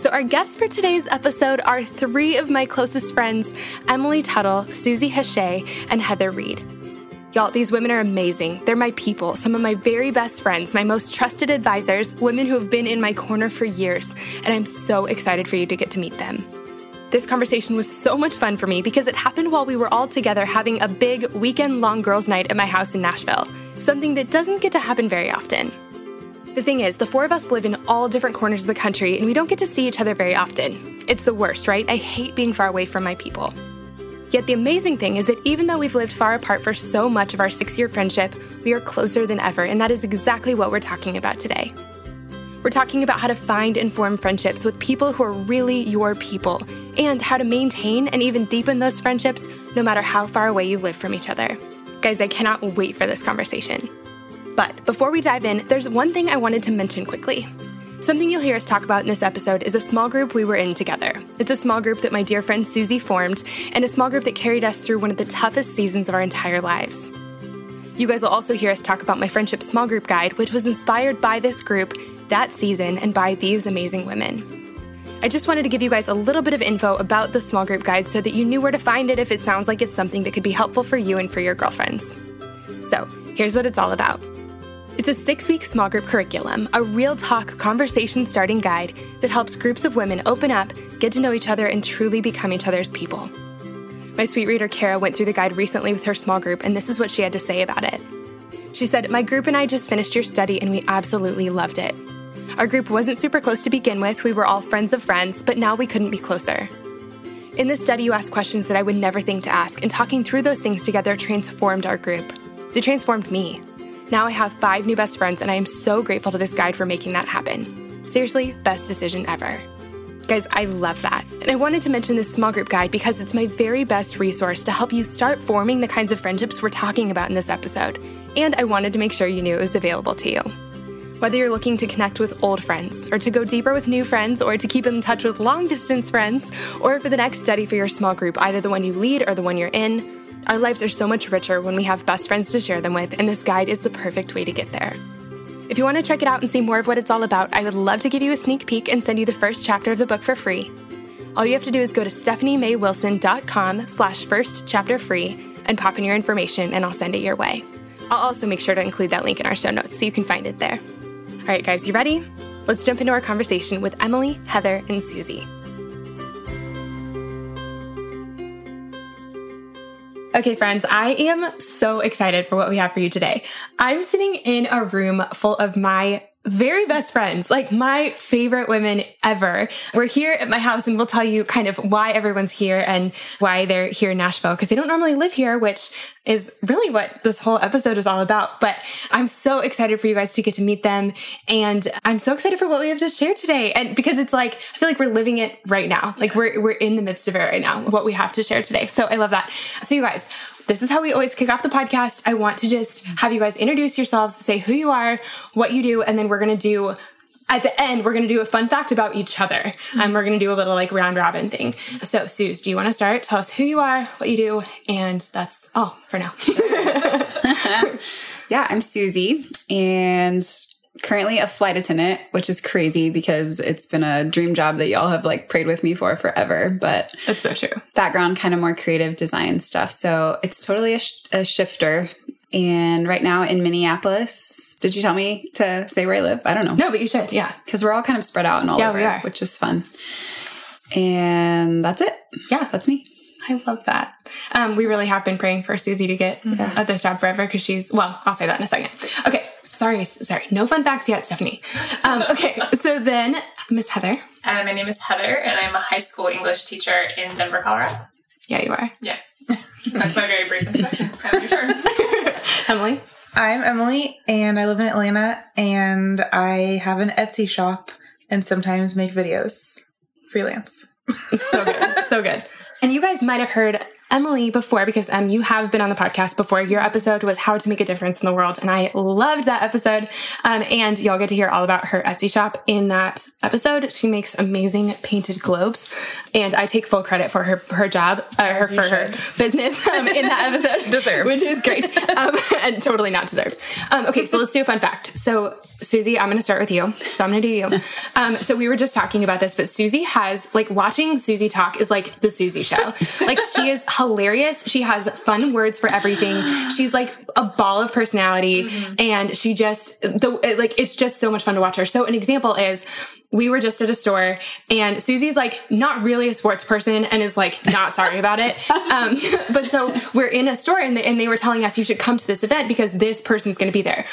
So, our guests for today's episode are three of my closest friends Emily Tuttle, Suzy Hachey, and Heather Reed. Y'all, these women are amazing. They're my people, some of my very best friends, my most trusted advisors, women who have been in my corner for years, and I'm so excited for you to get to meet them. This conversation was so much fun for me because it happened while we were all together having a big weekend long girls' night at my house in Nashville, something that doesn't get to happen very often. The thing is, the four of us live in all different corners of the country and we don't get to see each other very often. It's the worst, right? I hate being far away from my people. Yet the amazing thing is that even though we've lived far apart for so much of our six year friendship, we are closer than ever, and that is exactly what we're talking about today. We're talking about how to find and form friendships with people who are really your people, and how to maintain and even deepen those friendships no matter how far away you live from each other. Guys, I cannot wait for this conversation. But before we dive in, there's one thing I wanted to mention quickly. Something you'll hear us talk about in this episode is a small group we were in together. It's a small group that my dear friend Suzy formed, and a small group that carried us through one of the toughest seasons of our entire lives. You guys will also hear us talk about my friendship small group guide, which was inspired by this group, that season, and by these amazing women. I just wanted to give you guys a little bit of info about the small group guide so that you knew where to find it if it sounds like it's something that could be helpful for you and for your girlfriends. So, here's what it's all about. It's a six week small group curriculum, a real talk conversation starting guide that helps groups of women open up, get to know each other, and truly become each other's people. My sweet reader Kara went through the guide recently with her small group, and this is what she had to say about it. She said, My group and I just finished your study, and we absolutely loved it. Our group wasn't super close to begin with, we were all friends of friends, but now we couldn't be closer. In this study, you asked questions that I would never think to ask, and talking through those things together transformed our group. They transformed me. Now I have five new best friends, and I am so grateful to this guide for making that happen. Seriously, best decision ever. Guys, I love that. And I wanted to mention this small group guide because it's my very best resource to help you start forming the kinds of friendships we're talking about in this episode. And I wanted to make sure you knew it was available to you. Whether you're looking to connect with old friends, or to go deeper with new friends, or to keep in touch with long distance friends, or for the next study for your small group, either the one you lead or the one you're in, our lives are so much richer when we have best friends to share them with, and this guide is the perfect way to get there. If you want to check it out and see more of what it's all about, I would love to give you a sneak peek and send you the first chapter of the book for free. All you have to do is go to stephaniemaywilson.com slash first chapter free and pop in your information and I'll send it your way. I'll also make sure to include that link in our show notes so you can find it there. All right, guys, you ready? Let's jump into our conversation with Emily, Heather, and Suzy. Okay, friends, I am so excited for what we have for you today. I'm sitting in a room full of my very best friends, like my favorite women ever. We're here at my house and we'll tell you kind of why everyone's here and why they're here in Nashville because they don't normally live here, which is really what this whole episode is all about. But I'm so excited for you guys to get to meet them. And I'm so excited for what we have to share today. And because it's like, I feel like we're living it right now. Like we're, we're in the midst of it right now, what we have to share today. So I love that. So you guys, this is how we always kick off the podcast. I want to just have you guys introduce yourselves, say who you are, what you do, and then we're going to do at the end, we're going to do a fun fact about each other. And we're going to do a little like round robin thing. So, Suze, do you want to start? Tell us who you are, what you do, and that's all for now. yeah, I'm Suzy, and currently a flight attendant, which is crazy because it's been a dream job that y'all have like prayed with me for forever. But that's so true. Background kind of more creative design stuff. So it's totally a, sh- a shifter. And right now in Minneapolis, did you tell me to say where I live? I don't know. No, but you should. Yeah. Because we're all kind of spread out and all yeah, over, we are. which is fun. And that's it. Yeah. That's me. I love that. Um, we really have been praying for Suzy to get yeah. this job forever because she's, well, I'll say that in a second. Okay. Sorry, sorry. No fun facts yet, Stephanie. Um, okay. So then, Miss Heather. Uh, my name is Heather, and I'm a high school English teacher in Denver, Colorado. Yeah, you are. Yeah. That's my very brief introduction. Have your turn. Emily. I'm Emily, and I live in Atlanta, and I have an Etsy shop and sometimes make videos freelance. so good. So good. And you guys might have heard Emily before because um, you have been on the podcast before. Your episode was How to Make a Difference in the World, and I loved that episode. Um, and y'all get to hear all about her Etsy shop in that episode. She makes amazing painted globes, and I take full credit for her her job, uh, her for her business um, in that episode. Deserved. which is great, um, and totally not deserved. Um, okay, so let's do a fun fact. So Suzy, I'm going to start with you. So I'm going to do you. Um, so we were just talking about this, but Suzy has like watching Suzy talk is like the Suzy show. Like she is hilarious. She has fun words for everything. She's like a ball of personality, and she just the like it's just so much fun to watch her. So an example is we were just at a store and Suzy's like not really a sports person and is like not sorry about it. Um, but so we're in a store and they, and they were telling us you should come to this event because this person's going to be there.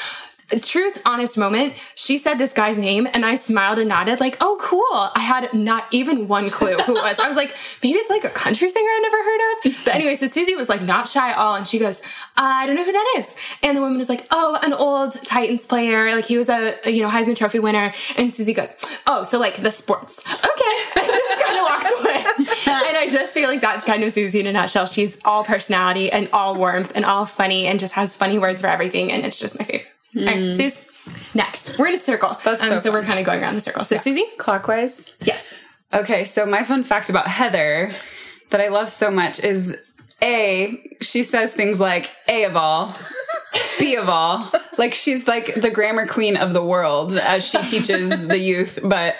Truth, honest moment. She said this guy's name, and I smiled and nodded, like, "Oh, cool." I had not even one clue who it was. I was like, maybe it's like a country singer I've never heard of. But anyway, so Suzy was like not shy at all, and she goes, "I don't know who that is." And the woman was like, "Oh, an old Titans player. Like he was a, a, you know Heisman Trophy winner." And Suzy goes, "Oh, so like the sports." Okay, and just kind of walks away. and I just feel like that's kind of Suzy in a nutshell. She's all personality and all warmth and all funny and just has funny words for everything, and it's just my favorite. All right, Suze, next. We're in a circle. That's um, so so we're kind of going around the circle. So, Suzy? Clockwise. Yes. Okay, so my fun fact about Heather that I love so much is A, she says things like A of all, B of all. Like she's like the grammar queen of the world as she teaches the youth, but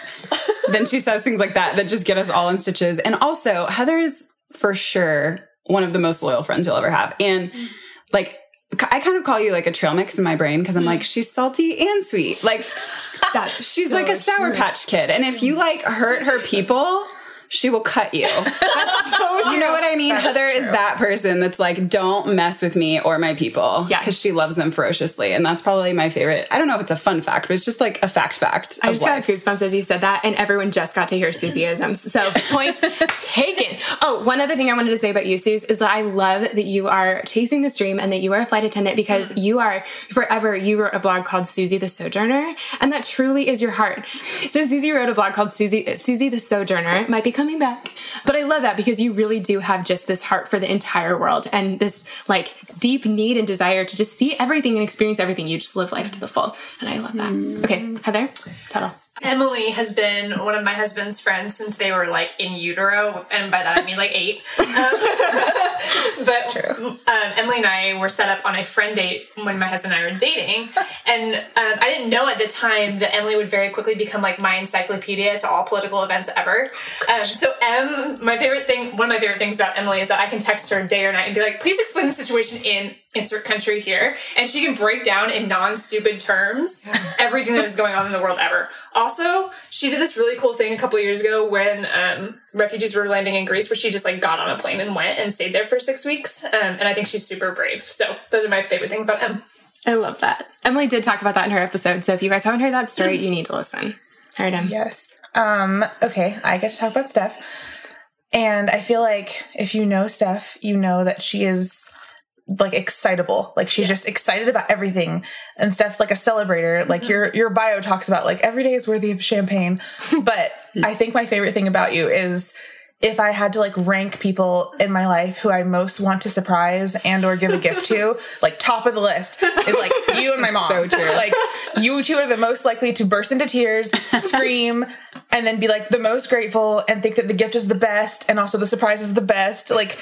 then she says things like that that just get us all in stitches. And also, Heather is for sure one of the most loyal friends you'll ever have. And like, I kind of call you like a trail mix in my brain because I'm like, she's salty and sweet. Like, That's she's like a sour patch kid. And if you like hurt her people, she will cut you. so You know what I mean? Heather is that person that's like, don't mess with me or my people. Yes. Because she loves them ferociously. And that's probably my favorite. I don't know if it's a fun fact, but it's just like a fact fact. I just life. got goosebumps as you said that, and everyone just got to hear Suzyisms. So point taken. Oh, one other thing I wanted to say about you, Suze, is that I love that you are chasing this dream and that you are a flight attendant because you are forever. You wrote a blog called Suzy the Sojourner, and that truly is your heart. So Suzy wrote a blog called Suzy Suzy the Sojourner. It might be coming back, but I love that because you really do have just this heart for the entire world and this like deep need and desire to just see everything and experience everything. You just live life to the full, and I love that. Mm. Okay, Heather, Tuttle. Emily has been one of my husband's friends since they were like in utero, and by that I mean like eight. Um, but um, Emily and I were set up on a friend date when my husband and I were dating, and um, I didn't know at the time that Emily would very quickly become like my encyclopedia to all political events ever. Um, so Em, my favorite thing, one of my favorite things about Emily is that I can text her day or night and be like, "Please explain the situation in insert country here," and she can break down in non-stupid terms everything that is going on in the world ever. Also, she did this really cool thing a couple years ago when um, refugees were landing in Greece, where she just like got on a plane and went and stayed there for six weeks. Um, and I think she's super brave. So those are my favorite things about Em. I love that. Emily did talk about that in her episode, so if you guys haven't heard that story, you need to listen. Heard him. Yes. Um, okay, I get to talk about Steph. And I feel like if you know Steph, you know that she is like excitable. Like she's just excited about everything. And Steph's like a celebrator. Like mm-hmm. your your bio talks about like every day is worthy of champagne. But I think my favorite thing about you is if I had to like rank people in my life who I most want to surprise and or give a gift to, like top of the list is like you and my mom. So true. Like you two are the most likely to burst into tears, scream, and then be like the most grateful and think that the gift is the best and also the surprise is the best. Like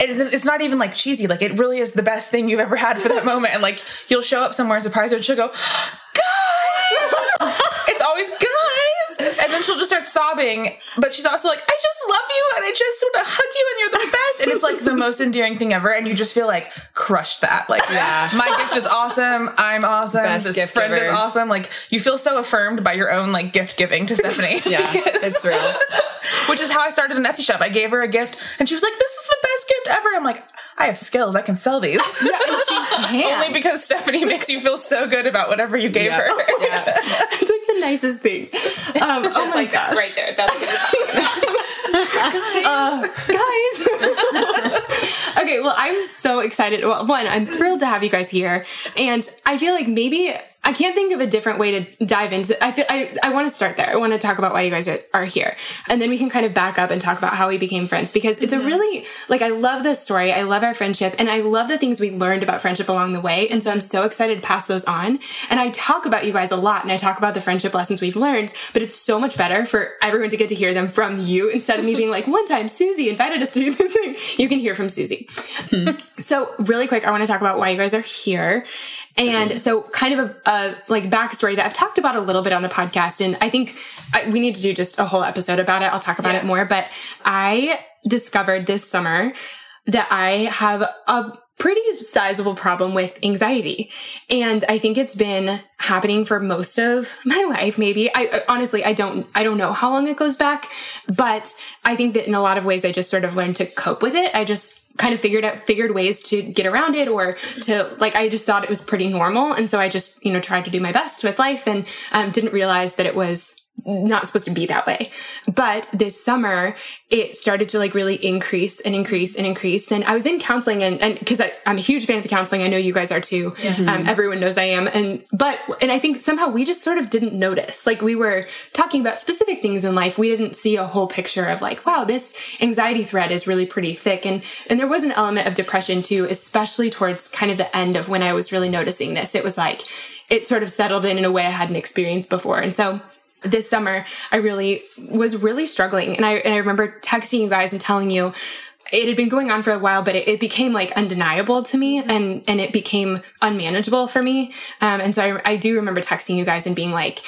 it's not even like cheesy. Like it really is the best thing you've ever had for that moment. And like you'll show up somewhere surprised and she'll go, guys! it's always guys! And then she'll just start sobbing. But she's also like, I just love you and I just want to hug you and you're the best. And it's like the most endearing thing ever. And you just feel like crushed that. Like, Yeah. my gift is awesome. I'm awesome. Best this gift friend is awesome. Like you feel so affirmed by your own like gift giving to Stephanie. Yeah, it's real. Which is how I started an Etsy shop. I gave her a gift and she was like, This is the best gift ever. I'm like, I have skills. I can sell these. and she can. Only because Stephanie makes you feel so good about whatever you gave Yeah. her. Yeah. It's like the nicest thing. Um, Just oh my like that, gosh. right there. That's what we're talking about. Uh, guys. okay, well, I'm so excited. Well, one, I'm thrilled to have you guys here. And I feel like maybe, I can't think of a different way to dive into. I feel I, I want to start there. I want to talk about why you guys are, are here, and then we can kind of back up and talk about how we became friends because it's mm-hmm. a really like I love this story. I love our friendship, and I love the things we learned about friendship along the way. And so I'm so excited to pass those on. And I talk about you guys a lot, and I talk about the friendship lessons we've learned. But it's so much better for everyone to get to hear them from you instead of me being like, one time Suzy invited us to do this thing. You can hear from Suzy. Hmm. so really quick, I want to talk about why you guys are here. And so, kind of a, a, like backstory that I've talked about a little bit on the podcast, and I think I, we need to do just a whole episode about it. I'll talk about yeah. it more. But I discovered this summer that I have a pretty sizable problem with anxiety. And I think it's been happening for most of my life, maybe. I honestly, I don't, I don't know how long it goes back, but I think that in a lot of ways, I just sort of learned to cope with it. I just kind of figured out figured ways to get around it or to like I just thought it was pretty normal and so I just you know tried to do my best with life and um, didn't realize that it was not supposed to be that way. But this summer, it started to like really increase and increase and increase. And I was in counseling and, and cause I, am a huge fan of the counseling. I know you guys are too. Um, mm-hmm. everyone knows I am. And, but, and I think somehow we just sort of didn't notice. Like we were talking about specific things in life. We didn't see a whole picture of like, wow, this anxiety thread is really pretty thick. And, and there was an element of depression too, especially towards kind of the end of when I was really noticing this. It was like, it sort of settled in in a way I hadn't experienced before. And so, this summer I really was really struggling. And I, and I remember texting you guys and telling you it had been going on for a while, but it, it became like undeniable to me and, and it became unmanageable for me. Um, and so I, I do remember texting you guys and being like,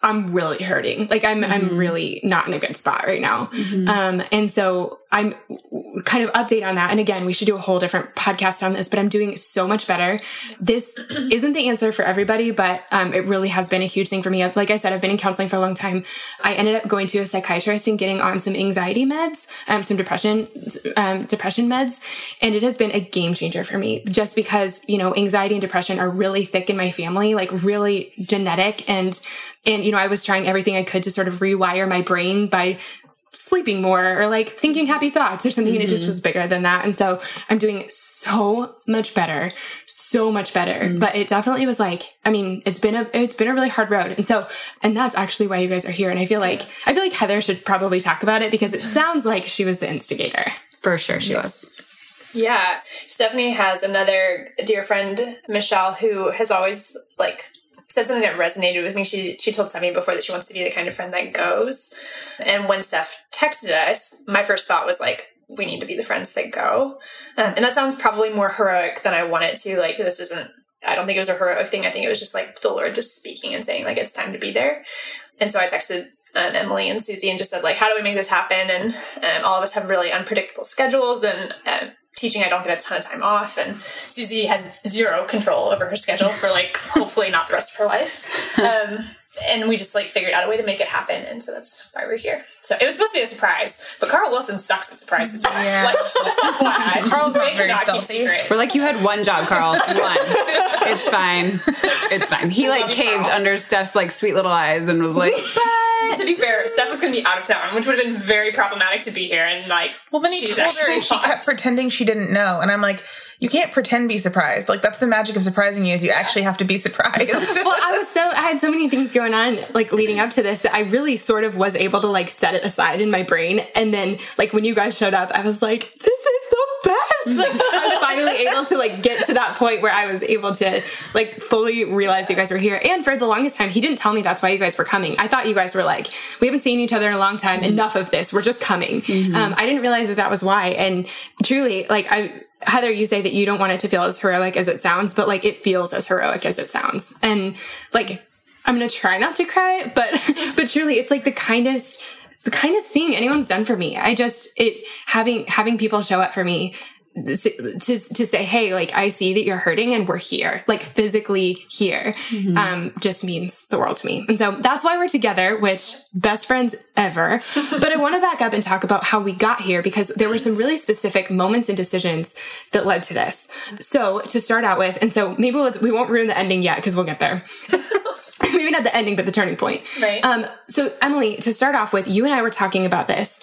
I'm really hurting. Like I'm, mm-hmm. I'm really not in a good spot right now. Mm-hmm. Um, and so I'm kind of update on that. And again, we should do a whole different podcast on this, but I'm doing so much better. This isn't the answer for everybody, but, um, it really has been a huge thing for me. Like I said, I've been in counseling for a long time. I ended up going to a psychiatrist and getting on some anxiety meds, um, some depression, um, depression meds. And it has been a game changer for me just because, you know, anxiety and depression are really thick in my family, like really genetic and and, you know, I was trying everything I could to sort of rewire my brain by sleeping more or like thinking happy thoughts or something. Mm-hmm. And it just mm-hmm. was bigger than that. And so I'm doing so much better, so much better. Mm-hmm. But it definitely was like, I mean, it's been a, it's been a really hard road. And so, and that's actually why you guys are here. And I feel like, I feel like Heather should probably talk about it because it sounds like she was the instigator. For sure she yes. was. Yeah. Stephanie has another dear friend, Michelle, who has always like said something that resonated with me. She she told Sammy before that she wants to be the kind of friend that goes. And when Steph texted us, my first thought was like, we need to be the friends that go. Um, and that sounds probably more heroic than I want it to. Like this isn't. I don't think it was a heroic thing. I think it was just like the Lord just speaking and saying like it's time to be there. And so I texted um, Emily and Suzy and just said like, how do we make this happen? And um, all of us have really unpredictable schedules, and um, teaching, I don't get a ton of time off, and Suzy has zero control over her schedule for like hopefully not the rest of her life. Um, and we just like figured out a way to make it happen, and so that's why we're here. So it was supposed to be a surprise, but Carl Wilson sucks at surprises. Yeah. Like, just FYI, Carl's not very stealthy. We're like, you had one job, Carl. One. it's fine. It's fine. He like caved Carl. under Steph's like sweet little eyes and was like, but to be fair, Steph was going to be out of town, which would have been very problematic to be here. And like, well, then he told her, and she kept pretending she didn't know, and I'm like you can't pretend be surprised. Like that's the magic of surprising you is you actually have to be surprised. well, I was so I had so many things going on like leading up to this that I really sort of was able to like set it aside in my brain. And then like when you guys showed up, I was like, this is the best. Like I was finally able to like get to that point where I was able to like fully realize you guys were here. And for the longest time, he didn't tell me that's why you guys were coming. I thought you guys were like, we haven't seen each other in a long time. Mm-hmm. Enough of this. We're just coming. Mm-hmm. Um, I didn't realize that that was why. And truly, like I Heather, you say that you don't want it to feel as heroic as it sounds, but like it feels as heroic as it sounds. And like, I'm gonna try not to cry, but, but truly, it's like the kindest, the kindest thing anyone's done for me. I just, it, having, having people show up for me to to say hey like i see that you're hurting and we're here like physically here mm-hmm. um just means the world to me. And so that's why we're together which best friends ever. But i want to back up and talk about how we got here because there were some really specific moments and decisions that led to this. So to start out with and so maybe let's we won't ruin the ending yet because we'll get there maybe not the ending, but the turning point. Right. Um, so Emily, to start off with, you and I were talking about this.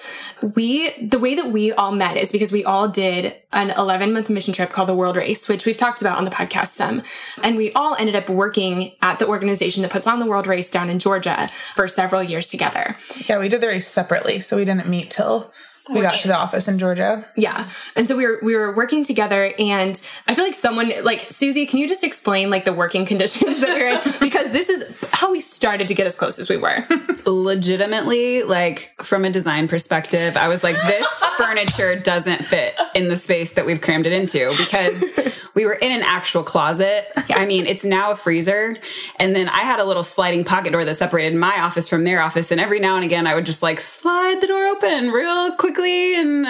We, the way that we all met is because we all did an 11 month mission trip called the World Race, which we've talked about on the podcast some. And we all ended up working at the organization that puts on the World Race down in Georgia for several years together. Yeah, we did the race separately, so we didn't meet till we got to the office in Georgia. Yeah. And so we were we were working together and I feel like someone like Susie, can you just explain like the working conditions that we're in? Because this is how we started to get as close as we were. legitimately like from a design perspective i was like this furniture doesn't fit in the space that we've crammed it into because we were in an actual closet i mean it's now a freezer and then i had a little sliding pocket door that separated my office from their office and every now and again i would just like slide the door open real quickly and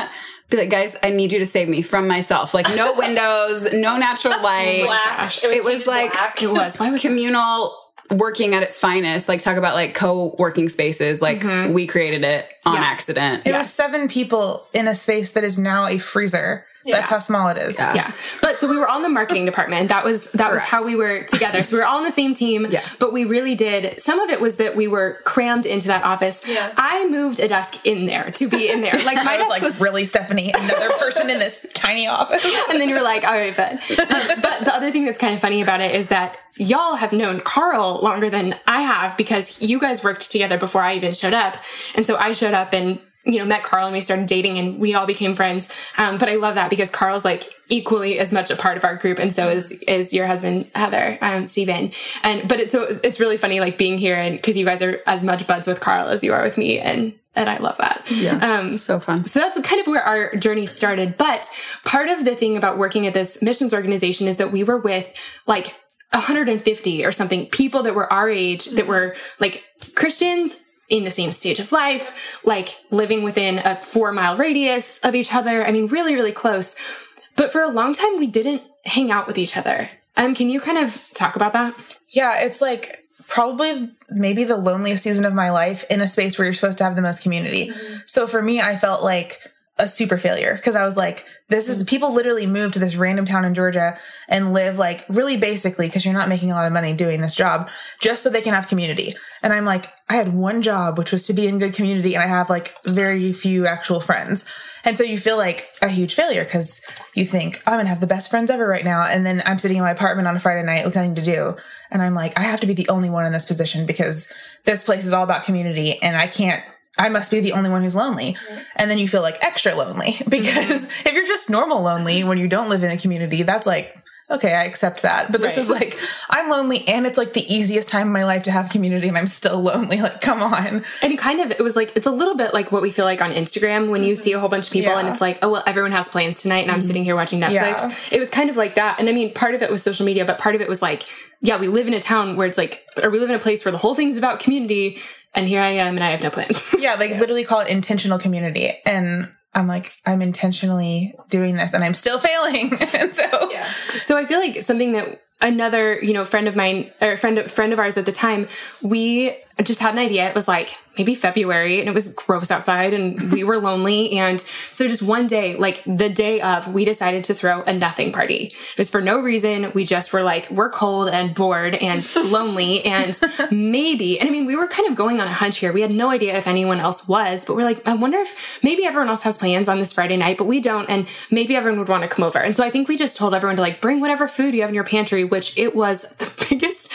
be like, guys, I need you to save me from myself. Like, no windows, no natural light. Black. It was painted like- black. It was. Why was communal working at its finest like talk about like co-working spaces like mm-hmm. we created it on Yeah. accident It was seven people in a space that is now a freezer. That's how small it is. yeah. yeah. But so we were all in the marketing department. That was that was how we were together. So we were all on the same team. Yes. But we really did some of it was that we were crammed into that office. Yeah. I moved a desk in there to be in there. Like my I was desk like, was really, Stephanie, another person in this tiny office. and then you're like, all right, but um, but the other thing that's kind of funny about it is that y'all have known Carl longer than I have because you guys worked together before I even showed up, and so I showed up and you know met Carl and we started dating and we all became friends. Um, but I love that because Carl's like equally as much a part of our group, and so is is your husband Heather, um, Steven. And but it's so it's really funny like being here and because you guys are as much buds with Carl as you are with me, and and I love that. yeah Um, so fun so that's kind of where our journey started. But part of the thing about working at this missions organization is that we were with like 150 or something people that were our age that were like Christians in the same stage of life, like living within a four mile radius of each other. I mean, really, really close. But for a long time, we didn't hang out with each other. Um, can you kind of talk about that? Yeah, it's like probably maybe the loneliest season of my life in a space where you're supposed to have the most community. So for me, I felt like a super failure because I was like, this is people literally move to this random town in Georgia and live like really basically because you're not making a lot of money doing this job just so they can have community. And I'm like, I had one job, which was to be in good community, and I have like very few actual friends. And so you feel like a huge failure because you think, I'm gonna have the best friends ever right now. And then I'm sitting in my apartment on a Friday night with nothing to do. And I'm like, I have to be the only one in this position because this place is all about community and I can't I must be the only one who's lonely. And then you feel like extra lonely because mm-hmm. if you're just normal lonely when you don't live in a community, that's like, okay, I accept that. But this Right. is like, I'm lonely and it's like the easiest time in my life to have community and I'm still lonely. Like, come on. And kind of, it was like, it's a little bit like what we feel like on Instagram when you see a whole bunch of people and it's like, oh, well, everyone has plans tonight and I'm mm-hmm. sitting here watching Netflix. Yeah. It was kind of like that. And I mean, part of it was social media, but part of it was like, yeah, we live in a town where it's like, or we live in a place where the whole thing's about community. And here I am and I have no plans. Yeah, like literally call it intentional community. And I'm like, I'm intentionally doing this and I'm still failing. and so, Yeah. So I feel like something that another, you know, friend of mine or friend friend of ours at the time, we just had an idea. It was like maybe February and it was gross outside and we were lonely and so just one day, like the day of, we decided to throw a nothing party. It was for no reason. We just were like we're cold and bored and lonely and maybe and I mean we were kind of going on a hunch here. We had no idea if anyone else was, but we're like I wonder if maybe everyone else has plans on this Friday night, but we don't and maybe everyone would want to come over. And so I think we just told everyone to like bring whatever food you have in your pantry, which it was the biggest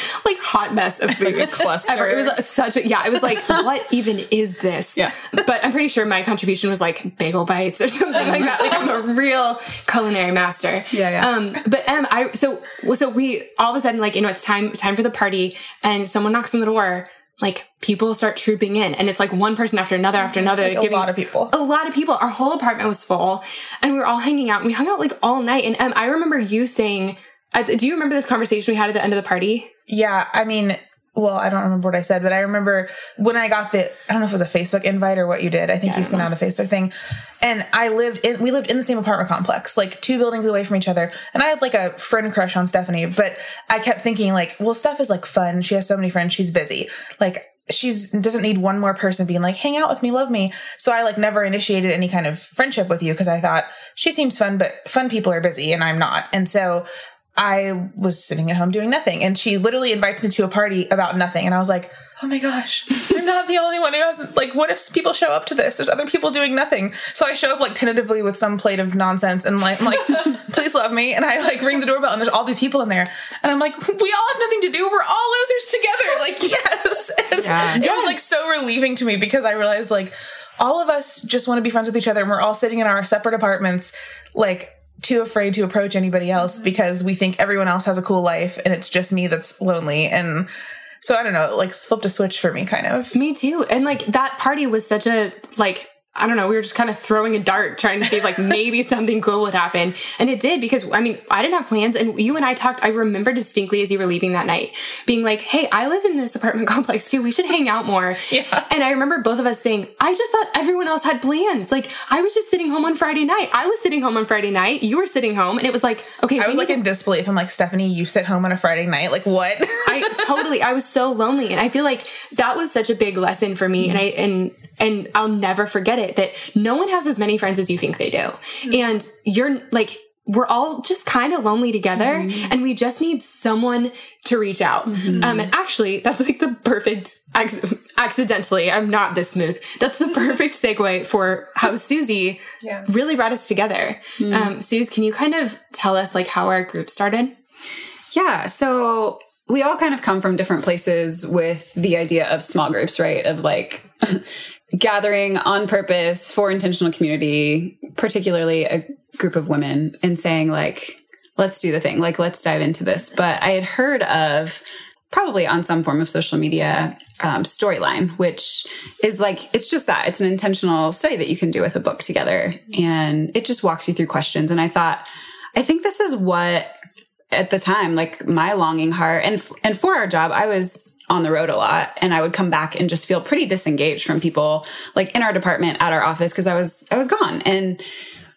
hot mess of food cluster. ever. It was such a yeah, it was like what even is this? Yeah. But I'm pretty sure my contribution was like bagel bites or something like that. Like I'm a real culinary master. Yeah, yeah. Um but Em, I so so we all of a sudden like you know it's time time for the party and someone knocks on the door like people start trooping in and it's like one person after another after another like a giving- lot of people. a lot of people. Our whole apartment was full, and we were all hanging out. And we hung out like all night. And um, I remember you saying, uh, "Do you remember this conversation we had at the end of the party?" Yeah, I mean, well, I don't remember what I said, but I remember when I got the I don't know if it was a Facebook invite or what you did. I think I you sent out a Facebook thing. And I lived in we lived in the same apartment complex, like two buildings away from each other. And I had like a friend crush on Stephanie, but I kept thinking like, well, Steph is like fun. She has so many friends, she's busy. Like she's doesn't need one more person being like, hang out with me, love me. So I like never initiated any kind of friendship with you because I thought she seems fun, but fun people are busy and I'm not. And so I was sitting at home doing nothing. And she literally invites me to a party about nothing. And I was like, oh my gosh, I'm not the only one who hasn't. Like, what if people show up to this? There's other people doing nothing. So I show up like tentatively with some plate of nonsense and like, I'm like, please love me. And I like ring the doorbell and there's all these people in there. And I'm like, we all have nothing to do. We're all losers together. Like, yes. And Yeah. It was like so relieving to me because I realized like all of us just want to be friends with each other and we're all sitting in our separate apartments, like, too afraid to approach anybody else mm-hmm. because we think everyone else has a cool life and it's just me that's lonely and so I don't know, it like flipped a switch for me kind of. Me too. And like that party was such a like I don't know, we were just kind of throwing a dart trying to see if like maybe something cool would happen. And it did because I mean, I didn't have plans and you and I talked, I remember distinctly as you were leaving that night being like, Hey, I live in this apartment complex too. We should hang out more. Yeah. And I remember both of us saying, I just thought everyone else had plans. Like I was just sitting home on Friday night. I was sitting home on Friday night. You were sitting home and it was like, okay, I was like to- in disbelief. I'm like, Stephanie, you sit home on a Friday night. Like what? I totally I was so lonely and I feel like that was such a big lesson for me and mm-hmm. I and and I'll never forget it that no one has as many friends as you think they do. And you're like we're all just kind of lonely together and we just need someone to reach out. Um and actually that's like the perfect acc- accidentally I'm not this smooth. That's the perfect segue for how Suzy Yeah. really brought us together. Um Suze, can you kind of tell us like how our group started? Yeah. So we all kind of come from different places with the idea of small groups, right? Of like gathering on purpose for intentional community, particularly a group of women, and saying, like, let's do the thing, like, let's dive into this. But I had heard of probably on some form of social media um, storyline, which is like, it's just that it's an intentional study that you can do with a book together. And it just walks you through questions. And I thought, I think this is what at the time, like my longing heart and, and for our job, I was on the road a lot and I would come back and just feel pretty disengaged from people like in our department at our office because I was, I was gone and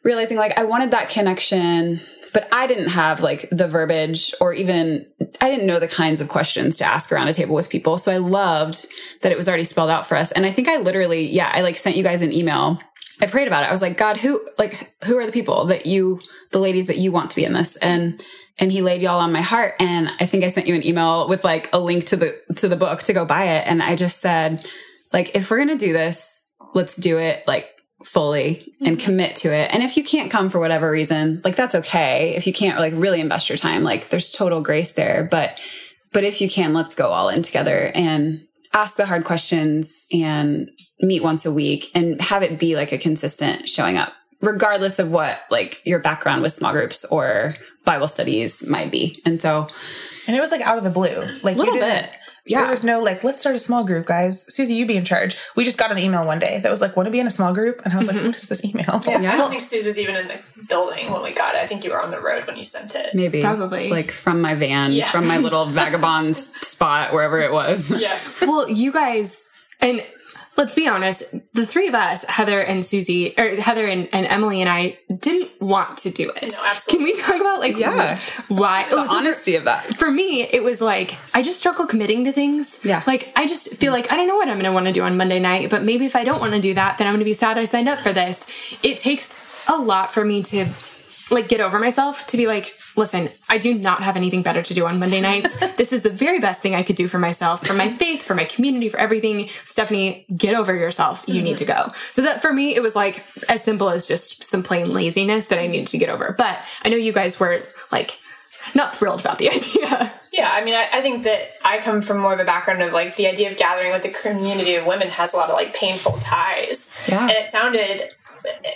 realizing like I wanted that connection, but I didn't have like the verbiage or even I didn't know the kinds of questions to ask around a table with people. So I loved that it was already spelled out for us. And I think I literally, yeah, I like sent you guys an email. I prayed about it. I was like, God, who like who are the people that you the ladies that you want to be in this? And and he laid y'all on my heart and I think I sent you an email with like a link to the to the book to go buy it and I just said like if we're going to do this, let's do it like fully and mm-hmm. commit to it. And if you can't come for whatever reason, like that's okay. If you can't like really invest your time, like there's total grace there, but but if you can, let's go all in together and ask the hard questions and meet once a week and have it be like a consistent showing up regardless of what like your background with small groups or Bible studies might be. And so and it was like out of the blue. Like a Little you bit. Yeah. There was no like, let's start a small group, guys. Suzy, you be in charge. We just got an email one day that was like, want to be in a small group? And I was like, mm-hmm. what is this email? Yeah, I don't think Suze was even in the building when we got it. I think you were on the road when you sent it. maybe Probably. like from my van, Yeah. from my little vagabond spot, wherever it was. Yes. Well, you guys, and let's be honest, the three of us, Heather and Suzy, or Heather and, and Emily and I, didn't want to do it. No, absolutely. Can we talk about like Yeah. why? The Oh, so for- honesty of that. for me, it was like I just struggle committing to things. Yeah. Like I just feel like I don't know what I'm going to want to do on Monday night, but maybe if I don't want to do that, then I'm going to be sad I signed up for this. It takes a lot for me to like get over myself to be like, listen, I do not have anything better to do on Monday nights. this is the very best thing I could do for myself, for my faith, for my community, for everything. Stephanie, get over yourself. You need mm-hmm. to go. So that for me, it was like as simple as just some plain laziness that I needed to get over. But I know you guys were like not thrilled about the idea. Yeah, I mean, I, I think that I come from more of a background of like the idea of gathering with a community of women has a lot of like painful ties. Yeah. And it sounded,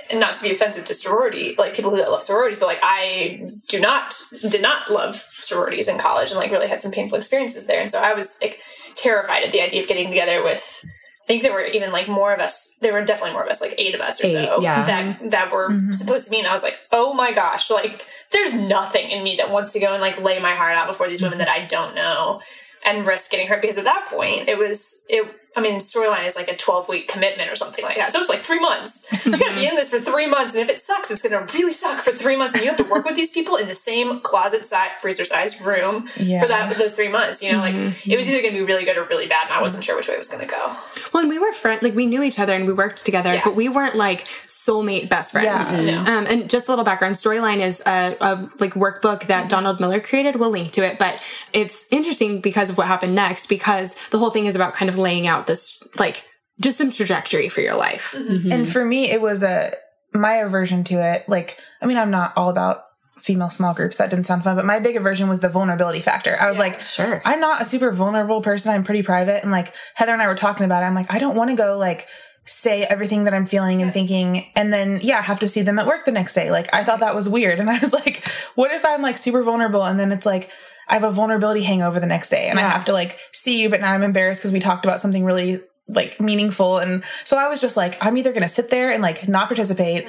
and not to be offensive to sorority, like people who love sororities, but like I do not, did not love sororities in college and like really had some painful experiences there. And so I was like terrified at the idea of getting together with. I think there were even like more of us. There were definitely more of us, like eight of us or Eight, so, yeah. that that were mm-hmm. supposed to be. And I was like, oh my gosh, like there's nothing in me that wants to go and like lay my heart out before these women mm-hmm. that I don't know and risk getting hurt. Because at that point, it was it. I mean, storyline is like a 12 week commitment or something like that. So it was like three months. You're going to be in this for three months. And if it sucks, it's going to really suck for three months. And you have to work with these people in the same closet size, freezer size room Yeah. for that, those three months. You know, like it was either going to be really good or really bad. And I wasn't sure which way it was going to go. Well, and we were friends, like we knew each other and we worked together, Yeah. but we weren't like soulmate best friends. Yeah. No. Um, and just a little background, Storyline is a, a like workbook that Donald Miller created. We'll link to it, but it's interesting because of what happened next, because the whole thing is about kind of laying out this like just some trajectory for your life. Mm-hmm. Mm-hmm. And for me, it was a my aversion to it. Like, I mean, I'm not all about female small groups. That didn't sound fun, but my big aversion was the vulnerability factor. I was like, Sure. I'm not a super vulnerable person. I'm pretty private. And like Heather and I were talking about it. I'm like, I don't want to go like say everything that I'm feeling and thinking and then yeah, have to see them at work the next day. Like I thought that was weird. And I was like, what if I'm like super vulnerable and then it's like I have a vulnerability hangover the next day and I have to like see you, but now I'm embarrassed because we talked about something really like meaningful. And so I was just like, I'm either gonna sit there and like not participate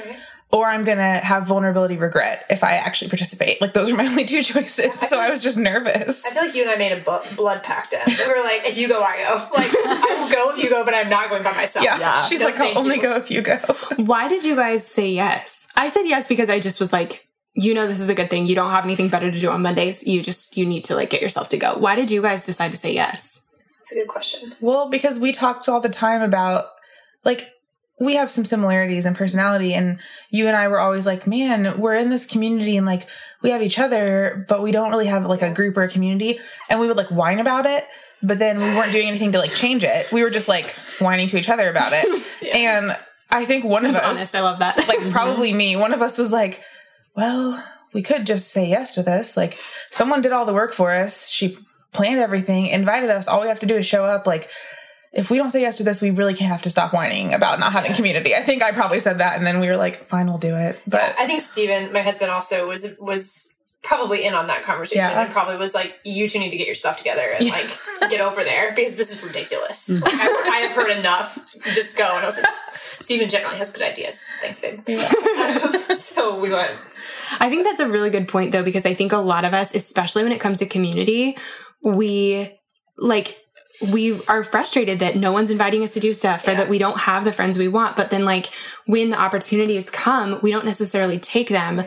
or I'm gonna have vulnerability regret if I actually participate. Like those are my only two choices. So I was just nervous. I feel like you and I made a bu- blood pact. Em. We were like, if you go, I go. Like, I will go if you go, but I'm not going by myself. Yeah. She's No, like, I'll only you. go if you go. Why did you guys say yes? I said yes because I just was like, you know, this is a good thing. You don't have anything better to do on Mondays. You just, you need to like get yourself to go. Why did you guys decide to say yes? That's a good question. Well, because we talked all the time about like we have some similarities in personality and you and I were always like, man, we're in this community and like we have each other, but we don't really have like a group or a community. And we would like whine about it, but then we weren't doing anything to like change it. We were just like whining to each other about it. And I think one of us Honest, I love that. like probably me. One of us was like, well, we could just say yes to this. Like someone did all the work for us. She planned everything, invited us. All we have to do is show up. Like if we don't say yes to this, we really can't have to stop whining about not having community. I think I probably said that and then we were like, fine, we'll do it. But I think Steven, my husband, also was was probably in on that conversation Yeah. and probably was like, "You two need to get your stuff together and like get over there because this is ridiculous. Mm. Like, I, I have heard enough. Just go." And I was like, "Steven generally has good ideas. Thanks, babe." so we went. I think that's a really good point though, because I think a lot of us, especially when it comes to community, we like we are frustrated that no one's inviting us to do stuff or that we don't have the friends we want. But then like when the opportunities come, we don't necessarily take them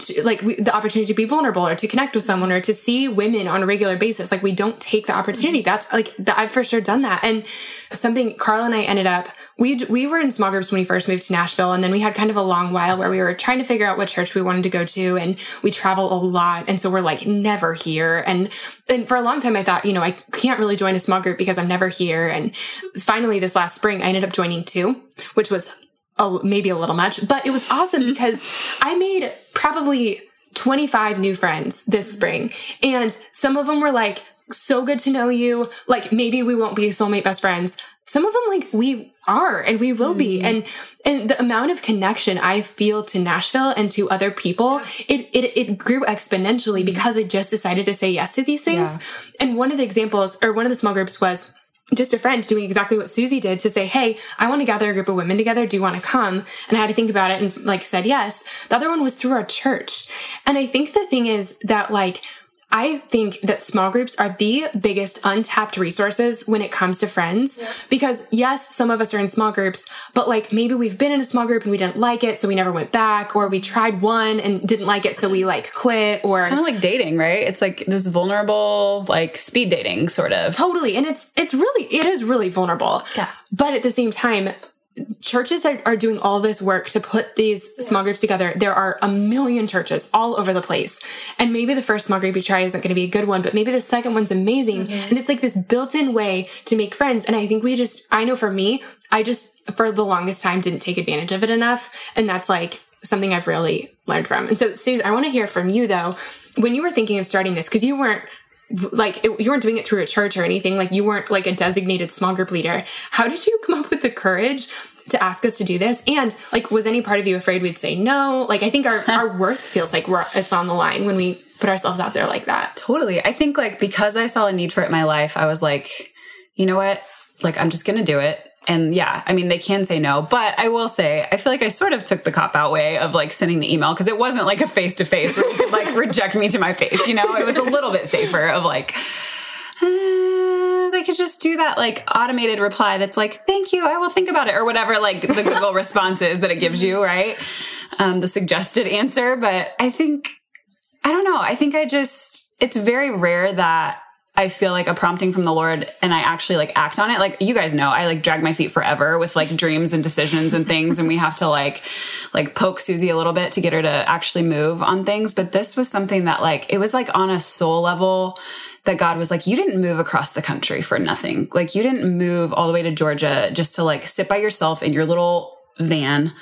to, like we, the opportunity to be vulnerable or to connect with someone or to see women on a regular basis. Like we don't take the opportunity. That's like that I've for sure done that. And something Carl and I ended up we we were in small groups when we first moved to Nashville, and then we had kind of a long while where we were trying to figure out what church we wanted to go to, and we travel a lot, and so we're like never here. And and for a long time, I thought, you know, I can't really join a small group because I'm never here. And finally, this last spring, I ended up joining two, which was a, maybe a little much, but it was awesome mm-hmm. because I made probably 25 new friends this mm-hmm. spring, and some of them were like so good to know you. Like maybe we won't be soulmate best friends. Some of them like we are and we will be. Mm-hmm. And and the amount of connection I feel to Nashville and to other people, it it it grew exponentially because I just decided to say yes to these things. And one of the examples or one of the small groups was just a friend doing exactly what Suzy did to say, Hey, I want to gather a group of women together. Do you want to come? And I had to think about it and like said yes. The other one was through our church. And I think the thing is that like, I think that small groups are the biggest untapped resources when it comes to friends. Because yes, some of us are in small groups, but like maybe we've been in a small group and we didn't like it, so we never went back, or we tried one and didn't like it, so we like quit, or It's kind of like dating, right? It's like this vulnerable, like speed dating sort of. Totally. And it's it's really it is really vulnerable. Yeah. But at the same time, churches are, are doing all this work to put these small groups together. There are a million churches all over the place. And maybe the first small group you try isn't going to be a good one, but maybe the second one's amazing. Mm-hmm. And it's like this built-in way to make friends. And I think we just I know for me, I just for the longest time didn't take advantage of it enough. And that's like something I've really learned from. And so Suze, I want to hear from you though, when you were thinking of starting this, because you weren't like it, you weren't doing it through a church or anything like you weren't like a designated small group leader how did you come up with the courage to ask us to do this and like was any part of you afraid we'd say no like i think our, our worth feels like we're it's on the line when we put ourselves out there like that Totally. I think like because I saw a need for it in my life, I was like, you know what? Like I'm just gonna do it. And yeah, I mean they can say no, but I will say I feel like I sort of took the cop out way of like sending the email because it wasn't like a face to face where you could like reject me to my face. You know, it was a little bit safer of like. "Uh, we could just do that like automated reply that's like, thank you, I will think about it, or whatever, like the Google response is that it gives you, right? Um, the suggested answer. But I think, I don't know. I think I just, it's very rare that I feel like a prompting from the Lord and I actually like act on it. Like you guys know, I like drag my feet forever with like dreams and decisions and things. And we have to like, like poke Suzy a little bit to get her to actually move on things. But this was something that like, it was like on a soul level that God was like, you didn't move across the country for nothing. Like you didn't move all the way to Georgia just to like sit by yourself in your little van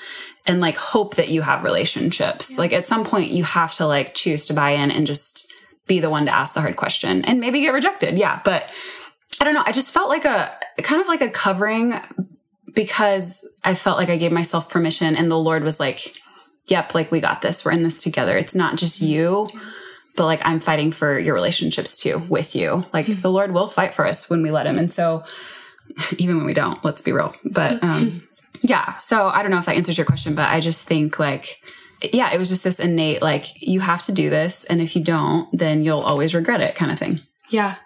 and like hope that you have relationships. Yeah. Like at some point you have to like choose to buy in and just be the one to ask the hard question and maybe get rejected. Yeah. But I don't know. I just felt like a kind of like a covering because I felt like I gave myself permission and the Lord was like, yep, like we got this. We're in this together. It's not just you, but like I'm fighting for your relationships too with you. Like the Lord will fight for us when we let him. And so even when we don't, let's be real. But um yeah, so I don't know if that answers your question, but I just think like yeah, it was just this innate, like, you have to do this. And if you don't, then you'll always regret it kind of thing. Yeah.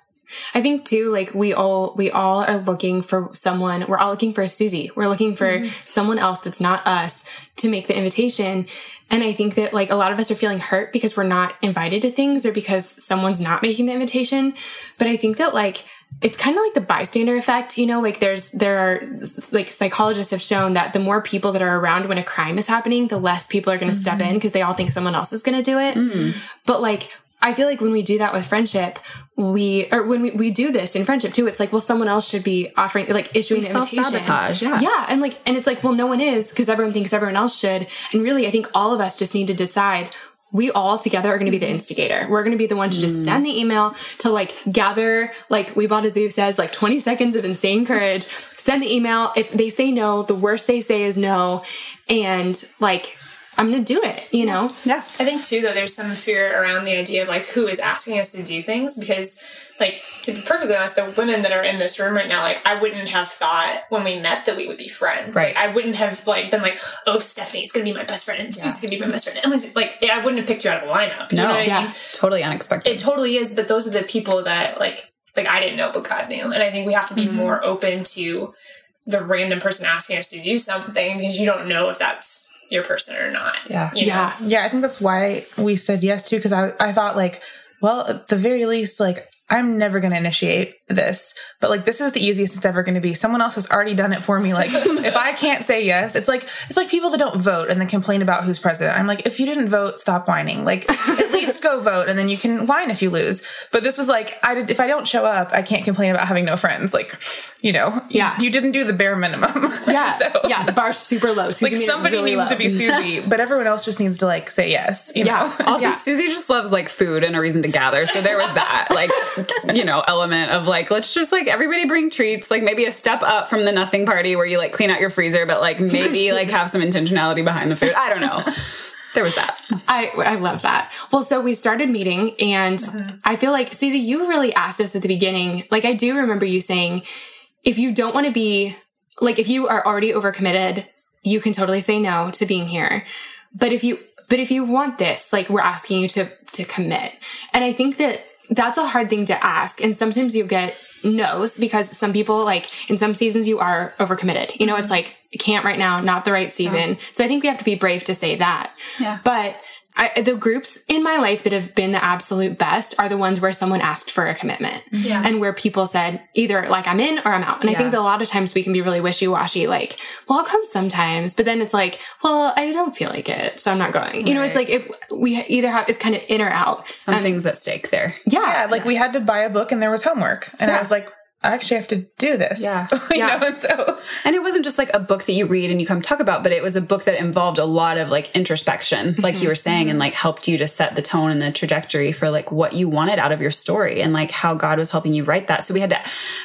I think too, like we all, we all are looking for someone, we're all looking for Suzy. We're looking for mm-hmm. someone else that's not us to make the invitation. And I think that like a lot of us are feeling hurt because we're not invited to things or because someone's not making the invitation. But I think that like it's kind of like the bystander effect, you know, like there's, there are like psychologists have shown that the more people that are around when a crime is happening, the less people are going to mm-hmm. step in because they all think someone else is going to do it. Mm. But like, I feel like when we do that with friendship, we, or when we, we do this in friendship too, it's like, well, someone else should be offering, like issuing the invitation. Sabotage, yeah. Yeah. And like, and it's like, well, no one is because everyone thinks everyone else should. And really, I think all of us just need to decide we all together are going to be the instigator. We're going to be the one to just send the email to like gather, like we bought a zoo says, like 20 seconds of insane courage. Send the email. If they say no, the worst they say is no. And like, I'm going to do it, you know? Yeah. I think too, though, there's some fear around the idea of like who is asking us to do things because like to be perfectly honest, the women that are in this room right now, like I wouldn't have thought when we met that we would be friends. Right. Like I wouldn't have like been like, oh, Stephanie's gonna be my best friend and yeah. gonna be my best friend. And like, yeah, I wouldn't have picked you out of a lineup. no, yeah, I mean? it's totally unexpected. It totally is. But those are the people that like, like I didn't know, but God knew, and I think we have to be mm-hmm. more open to the random person asking us to do something because you don't know if that's your person or not. Yeah. You know? Yeah. Yeah. I think that's why we said yes to, Cause I, I thought like, well, at the very least, like I'm never going to initiate this, but like this is the easiest it's ever going to be. Someone else has already done it for me. Like if I can't say yes, it's like it's like people that don't vote and then complain about who's president. I'm like, if you didn't vote, stop whining. Like at least go vote, and then you can whine if you lose. But this was like, I did, if I don't show up, I can't complain about having no friends. Like, you know, yeah, you, you didn't do the bare minimum. Yeah, so, yeah, the bar's super low. Suzy like somebody really needs low. to be Suzy, but everyone else just needs to like say yes. yeah. Know? Also, yeah. Suzy just loves like food and a reason to gather. So there was that. Like, you know element of like let's just like everybody bring treats like maybe a step up from the nothing party where you like clean out your freezer but like maybe like have some intentionality behind the food i don't know there was that i i love that well so we started meeting and mm-hmm. i feel like suzy you really asked us at the beginning like i do remember you saying if you don't want to be like if you are already overcommitted you can totally say no to being here but if you but if you want this like we're asking you to to commit and i think that that's a hard thing to ask. And sometimes you get no's because some people, like in some seasons, you are overcommitted. You know, mm-hmm. it's like, can't right now, not the right season. Yeah. So I think we have to be brave to say that. Yeah. But I, the groups in my life that have been the absolute best are the ones where someone asked for a commitment yeah. and where people said either like I'm in or I'm out. And yeah. I think that a lot of times we can be really wishy washy, like, well, I'll come sometimes, but then it's like, well, I don't feel like it, so I'm not going. Right. You know, it's like if we either have it's kind of in or out. Something's um, at stake there. Yeah, yeah, like we had to buy a book and there was homework, and I was like, I actually have to do this. Yeah. yeah. Know? And so And it wasn't just like a book that you read and you come talk about, but it was a book that involved a lot of like introspection, like mm-hmm. you were saying, and like helped you to set the tone and the trajectory for like what you wanted out of your story and like how God was helping you write that. So we had to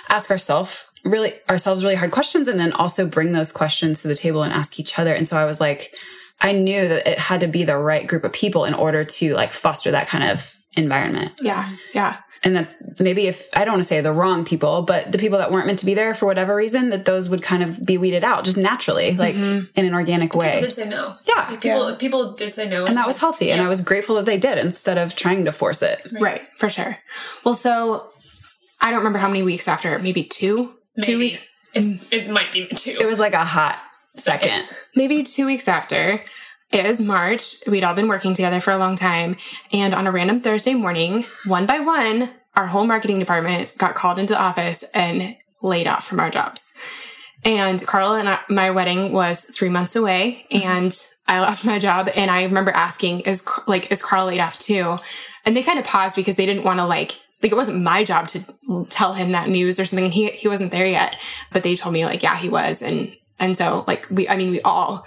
ask ourselves really ourselves really hard questions and then also bring those questions to the table and ask each other. And so I was like, I knew that it had to be the right group of people in order to like foster that kind of environment. Yeah. Yeah and that maybe if I don't want to say the wrong people, but the people that weren't meant to be there for whatever reason, that those would kind of be weeded out just naturally, like mm-hmm. in an organic way. People did say no. Yeah, people yeah. people did say no, and that was healthy. Yeah. And I was grateful that they did instead of trying to force it. Right. right, for sure. Well, so I don't remember how many weeks after, maybe two, two weeks, It's, it might be two. It was like a hot second. maybe two weeks after. It was March. We'd all been working together for a long time. And on a random Thursday morning, one by one, our whole marketing department got called into the office and laid off from our jobs. And Carl and I, my wedding was three months away mm-hmm. and I lost my job. And I remember asking, is like, is Carl laid off too? And they kind of paused because they didn't want to like, like it wasn't my job to tell him that news or something. And he, he wasn't there yet, but they told me like, yeah, he was. And, and so like we, I mean, we all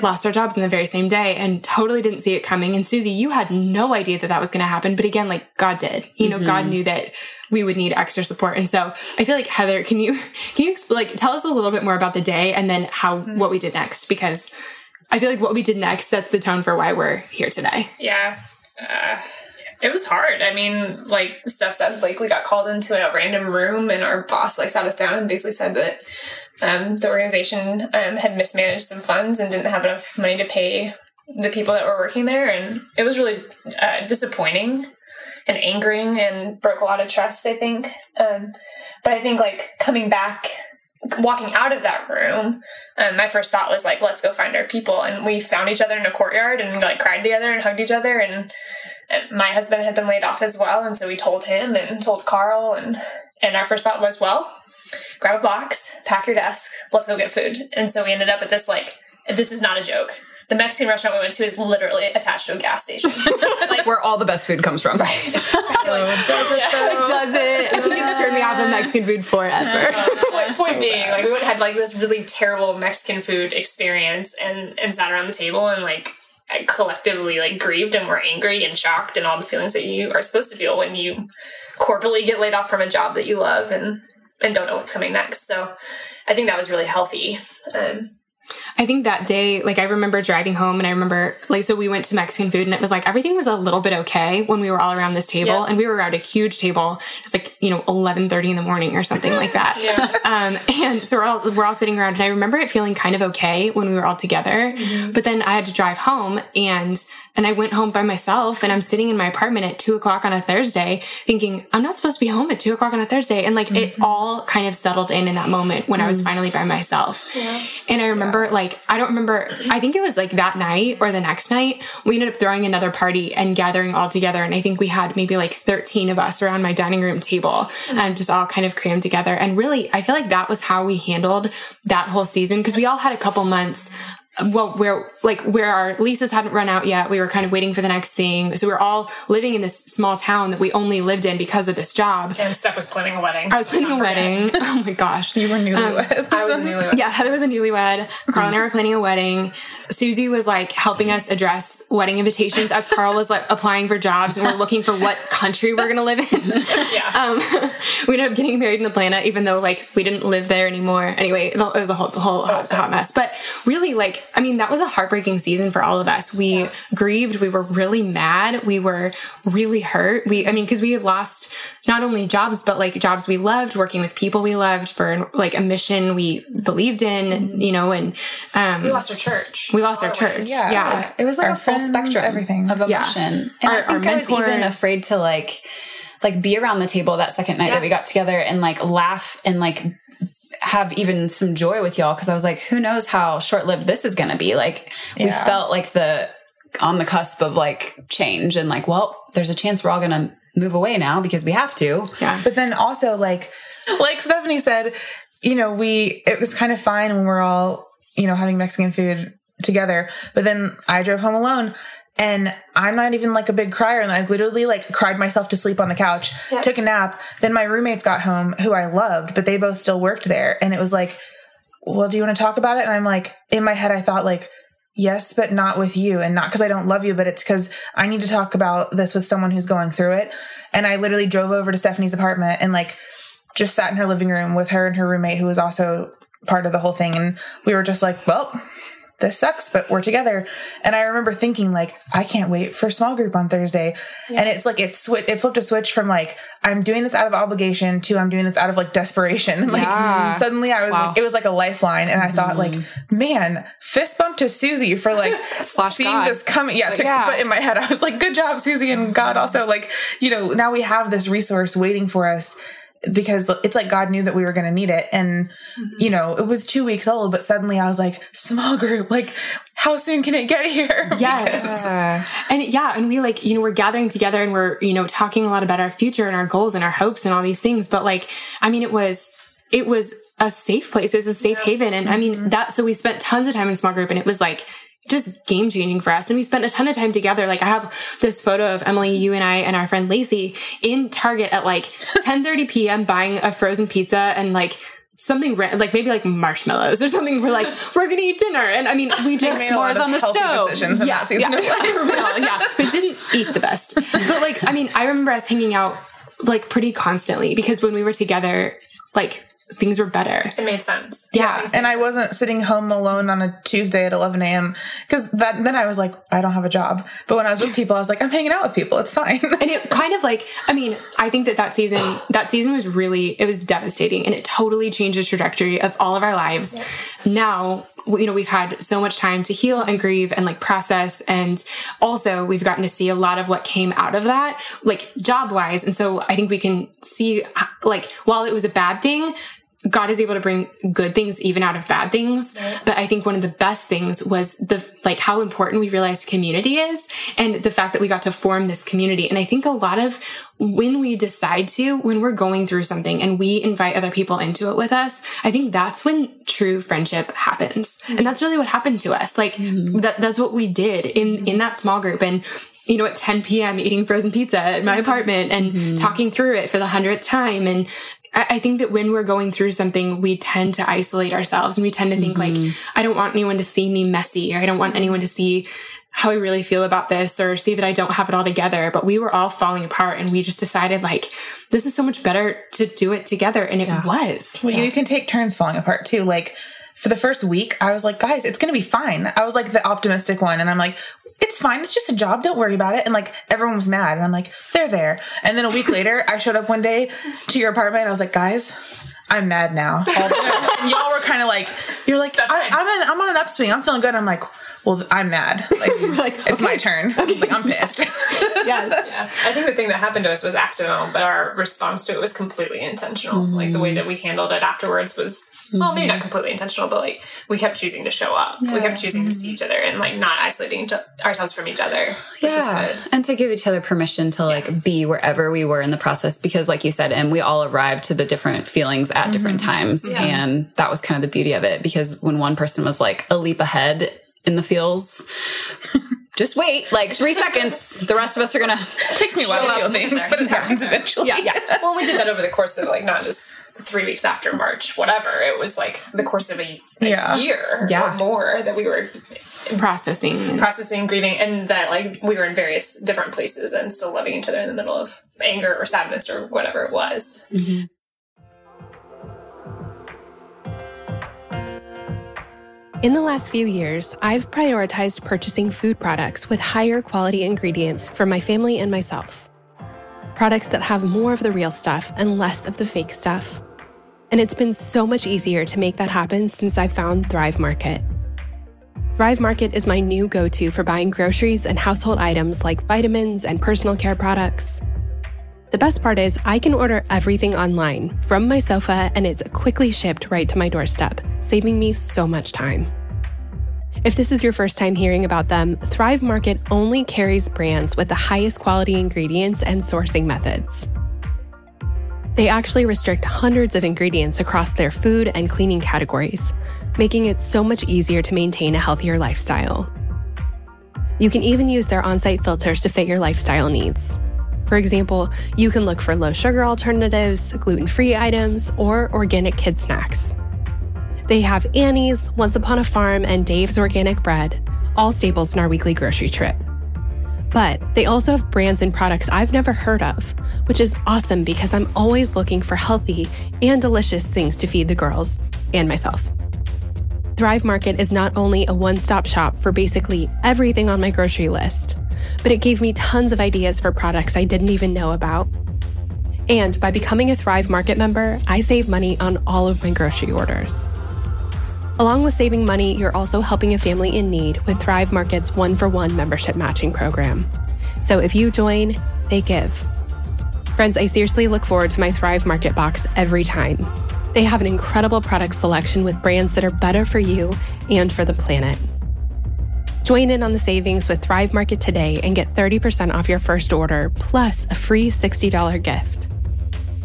lost our jobs in the very same day and totally didn't see it coming. And Suzy, you had no idea that that was going to happen. But again, like God did, you know, God knew that we would need extra support. And so I feel like Heather, can you, can you like tell us a little bit more about the day and then how, what we did next? Because I feel like what we did next sets the tone for why we're here today. Yeah. Uh, it was hard. I mean, like Steph said, like we got called into a random room and our boss like sat us down and basically said that um, the organization um, had mismanaged some funds and didn't have enough money to pay the people that were working there. And it was really uh, disappointing and angering and broke a lot of trust, I think. Um, but I think like coming back walking out of that room, um, my first thought was like, let's go find our people. And we found each other in a courtyard and like cried together and hugged each other. And, and my husband had been laid off as well. And so we told him and told Carl. And, and our first thought was, well, grab a box, pack your desk, let's go get food. And so we ended up at this like, this is not a joke. The Mexican restaurant we went to is literally attached to a gas station. Like where all the best food comes from. Right. It doesn't. It's turned me off of Mexican food forever. point, point being, like we went had like this really terrible Mexican food experience, and and sat around the table and like collectively like grieved and were angry and shocked and all the feelings that you are supposed to feel when you corporately get laid off from a job that you love and and don't know what's coming next. So I think that was really healthy. Um, I think that day, like I remember driving home and I remember like so we went to Mexican food and it was like everything was a little bit okay when we were all around this table Yeah. and we were around a huge table. It's like, you know, eleven thirty in the morning or something like that. Yeah. Um and so we're all we're all sitting around and I remember it feeling kind of okay when we were all together. Mm-hmm. But then I had to drive home and and I went home by myself and I'm sitting in my apartment at two o'clock on a Thursday thinking, I'm not supposed to be home at two o'clock on a Thursday. And like it mm-hmm. all kind of settled in in that moment when I was mm. finally by myself. And I remember, like, I don't remember, I think it was like that night or the next night, we ended up throwing another party and gathering all together. And I think we had maybe like 13 of us around my dining room table and just all kind of crammed together. And really, I feel like that was how we handled that whole season because we all had a couple months well where like where our leases hadn't run out yet we were kind of waiting for the next thing so we were all living in this small town that we only lived in because of this job and Steph was planning a wedding. i was planning a wedding oh my gosh You were newlyweds. I was a newlywed. yeah, Heather was a newlywed. Carl and I were planning a wedding. Suzy was like helping us address wedding invitations as Carl was like applying for jobs and we're looking for what country we're gonna live in. Yeah. Um, we ended up getting married in Atlanta, even though like we didn't live there anymore. Anyway, it was a whole, whole hot, hot mess. But really, like, I mean, that was a heartbreaking season for all of us. We grieved. We were really mad. We were really hurt. We, I mean, because we had lost not only jobs, but like jobs we loved, working with people we loved for like a mission we believed in, you know, and um, we lost our church. we lost our church. Yeah, Yeah. like, It was like Our a full friends, spectrum everything. of Yeah. emotion. And Our- I think I was even afraid to like like be around the table that second night Yeah. that we got together and like laugh and like have even some joy with y'all because I was like, who knows how short lived this is gonna be? Like we felt like the on the cusp of like change and like, well, there's a chance we're all gonna move away now because we have to. yeah. But then also like like Stephanie said, you know, we it was kind of fine when we're all, you know, having Mexican food together. But then I drove home alone and I'm not even like a big crier and I literally like cried myself to sleep on the couch, took a nap. Then my roommates got home who I loved, but they both still worked there and it was like, "Well, do you want to talk about it?" And I'm like in my head I thought like Yes, but not with you and not because I don't love you, but it's because I need to talk about this with someone who's going through it. And I literally drove over to Stephanie's apartment and like just sat in her living room with her and her roommate who was also part of the whole thing. And we were just like, well, this sucks, but we're together. And I remember thinking like, I can't wait for small group on Thursday. And it's like, it's swi- it flipped a switch from like, I'm doing this out of obligation to I'm doing this out of like desperation. like Yeah. suddenly I was Wow. like, it was like a lifeline. And I thought like, mm-hmm. man, fist bump to Suzy for like seeing God. this coming. Yeah, to- yeah. But in my head, I was like, good job, Suzy. And God also like, you know, now we have this resource waiting for us because it's like God knew that we were going to need it. And, mm-hmm. you know, it was two weeks old, but suddenly I was like, small group, like, how soon can it get here? Yes. Because- And yeah, and we like, you know, we're gathering together and we're, you know, talking a lot about our future and our goals and our hopes and all these things. But like, I mean, it was, it was a safe place. It was a safe haven. And I mean, mm-hmm. that, so we spent tons of time in small group and it was like, just game changing for us. And we spent a ton of time together. Like I have this photo of Emily, you and I and our friend Lacey in Target at like 10 30 PM buying a frozen pizza and like something like maybe like marshmallows or something. We're like, we're gonna eat dinner. And I mean, we just made a lot s'mores on the stove. decisions in that season yeah, of life. yeah, yeah. We didn't eat the best. But like, I mean, I remember us hanging out like pretty constantly because when we were together, like things were better. It made sense. Yeah, things and I sense. wasn't sitting home alone on a Tuesday at 11 a.m. because that then I was like, I don't have a job. But when I was with people, I was like, I'm hanging out with people. It's fine. and it kind of like i mean i think that that season that season was really it was devastating and it totally changed the trajectory of all of our lives now you know we've had so much time to heal and grieve and like process and also we've gotten to see a lot of what came out of that like job wise and so i think we can see like while it was a bad thing God is able to bring good things even out of bad things. But I think one of the best things was the, like how important we realized community is and the fact that we got to form this community. And I think a lot of when we decide to, when we're going through something and we invite other people into it with us, I think that's when true friendship happens. Mm-hmm. And that's really what happened to us. Like mm-hmm. that, that's what we did in, mm-hmm. in that small group. And you know, at 10 p.m. eating frozen pizza at my apartment and talking through it for the hundredth time. And I, I think that when we're going through something, we tend to isolate ourselves and we tend to think like, mm-hmm. I don't want anyone to see me messy or I don't want anyone to see how I really feel about this or see that I don't have it all together. But we were all falling apart and we just decided like, this is so much better to do it together. And it was. Well, you can take turns falling apart too. Like for the first week, I was like, guys, it's going to be fine. I was like the optimistic one. And I'm like, it's fine. It's just a job. Don't worry about it. And like everyone was mad. And I'm like, they're there. And then a week later, I showed up one day to your apartment and I was like, guys, I'm mad now. And y'all were kind of like, you're like, I. I'm, I'm on an upswing. I'm feeling good. I'm like, well, I'm mad. Like, like, it's my turn. I was like, I'm pissed. Yes. Yeah. I think the thing that happened to us was accidental, but our response to it was completely intentional. Like the way mm. that we handled it afterwards was, well, maybe not mm-hmm. completely intentional, but like we kept choosing to show up. We kept choosing to see mm-hmm. each other and like not isolating ourselves from each other, which was Yeah. good. And to give each other permission to like be wherever we were in the process because like you said, and we all arrived to the different feelings at different mm-hmm. times. And that was kind of the beauty of it because when one person was like a leap ahead in the feels, just wait like three seconds. The rest of us are gonna It takes me a while to feel things, but it happens eventually. Yeah. yeah. Well, we did that over the course of like not just three weeks after March, whatever. It was like the course of a, a Yeah. year Yeah. or more that we were Processing. processing, grieving, and that like we were in various different places and still loving each other in the middle of anger or sadness or whatever it was. Mm-hmm. In the last few years, I've prioritized purchasing food products with higher quality ingredients for my family and myself. Products that have more of the real stuff and less of the fake stuff. And it's been so much easier to make that happen since I found Thrive Market. Thrive Market is my new go to for buying groceries and household items like vitamins and personal care products. The best part is, I can order everything online from my sofa and it's quickly shipped right to my doorstep, saving me so much time. If this is your first time hearing about them, Thrive Market only carries brands with the highest quality ingredients and sourcing methods. They actually restrict hundreds of ingredients across their food and cleaning categories, making it so much easier to maintain a healthier lifestyle. You can even use their on site filters to fit your lifestyle needs. For example, you can look for low sugar alternatives, gluten free items, or organic kid snacks. They have Annie's, Once Upon a Farm, and Dave's Organic Bread, all staples in our weekly grocery trip. But they also have brands and products I've never heard of, which is awesome because I'm always looking for healthy and delicious things to feed the girls and myself. Thrive Market is not only a one stop shop for basically everything on my grocery list, but it gave me tons of ideas for products I didn't even know about. And by becoming a Thrive Market member, I save money on all of my grocery orders. Along with saving money, you're also helping a family in need with Thrive Market's one for one membership matching program. So if you join, they give. Friends, I seriously look forward to my Thrive Market box every time. They have an incredible product selection with brands that are better for you and for the planet. Join in on the savings with Thrive Market today and get 30% off your first order plus a free $60 gift.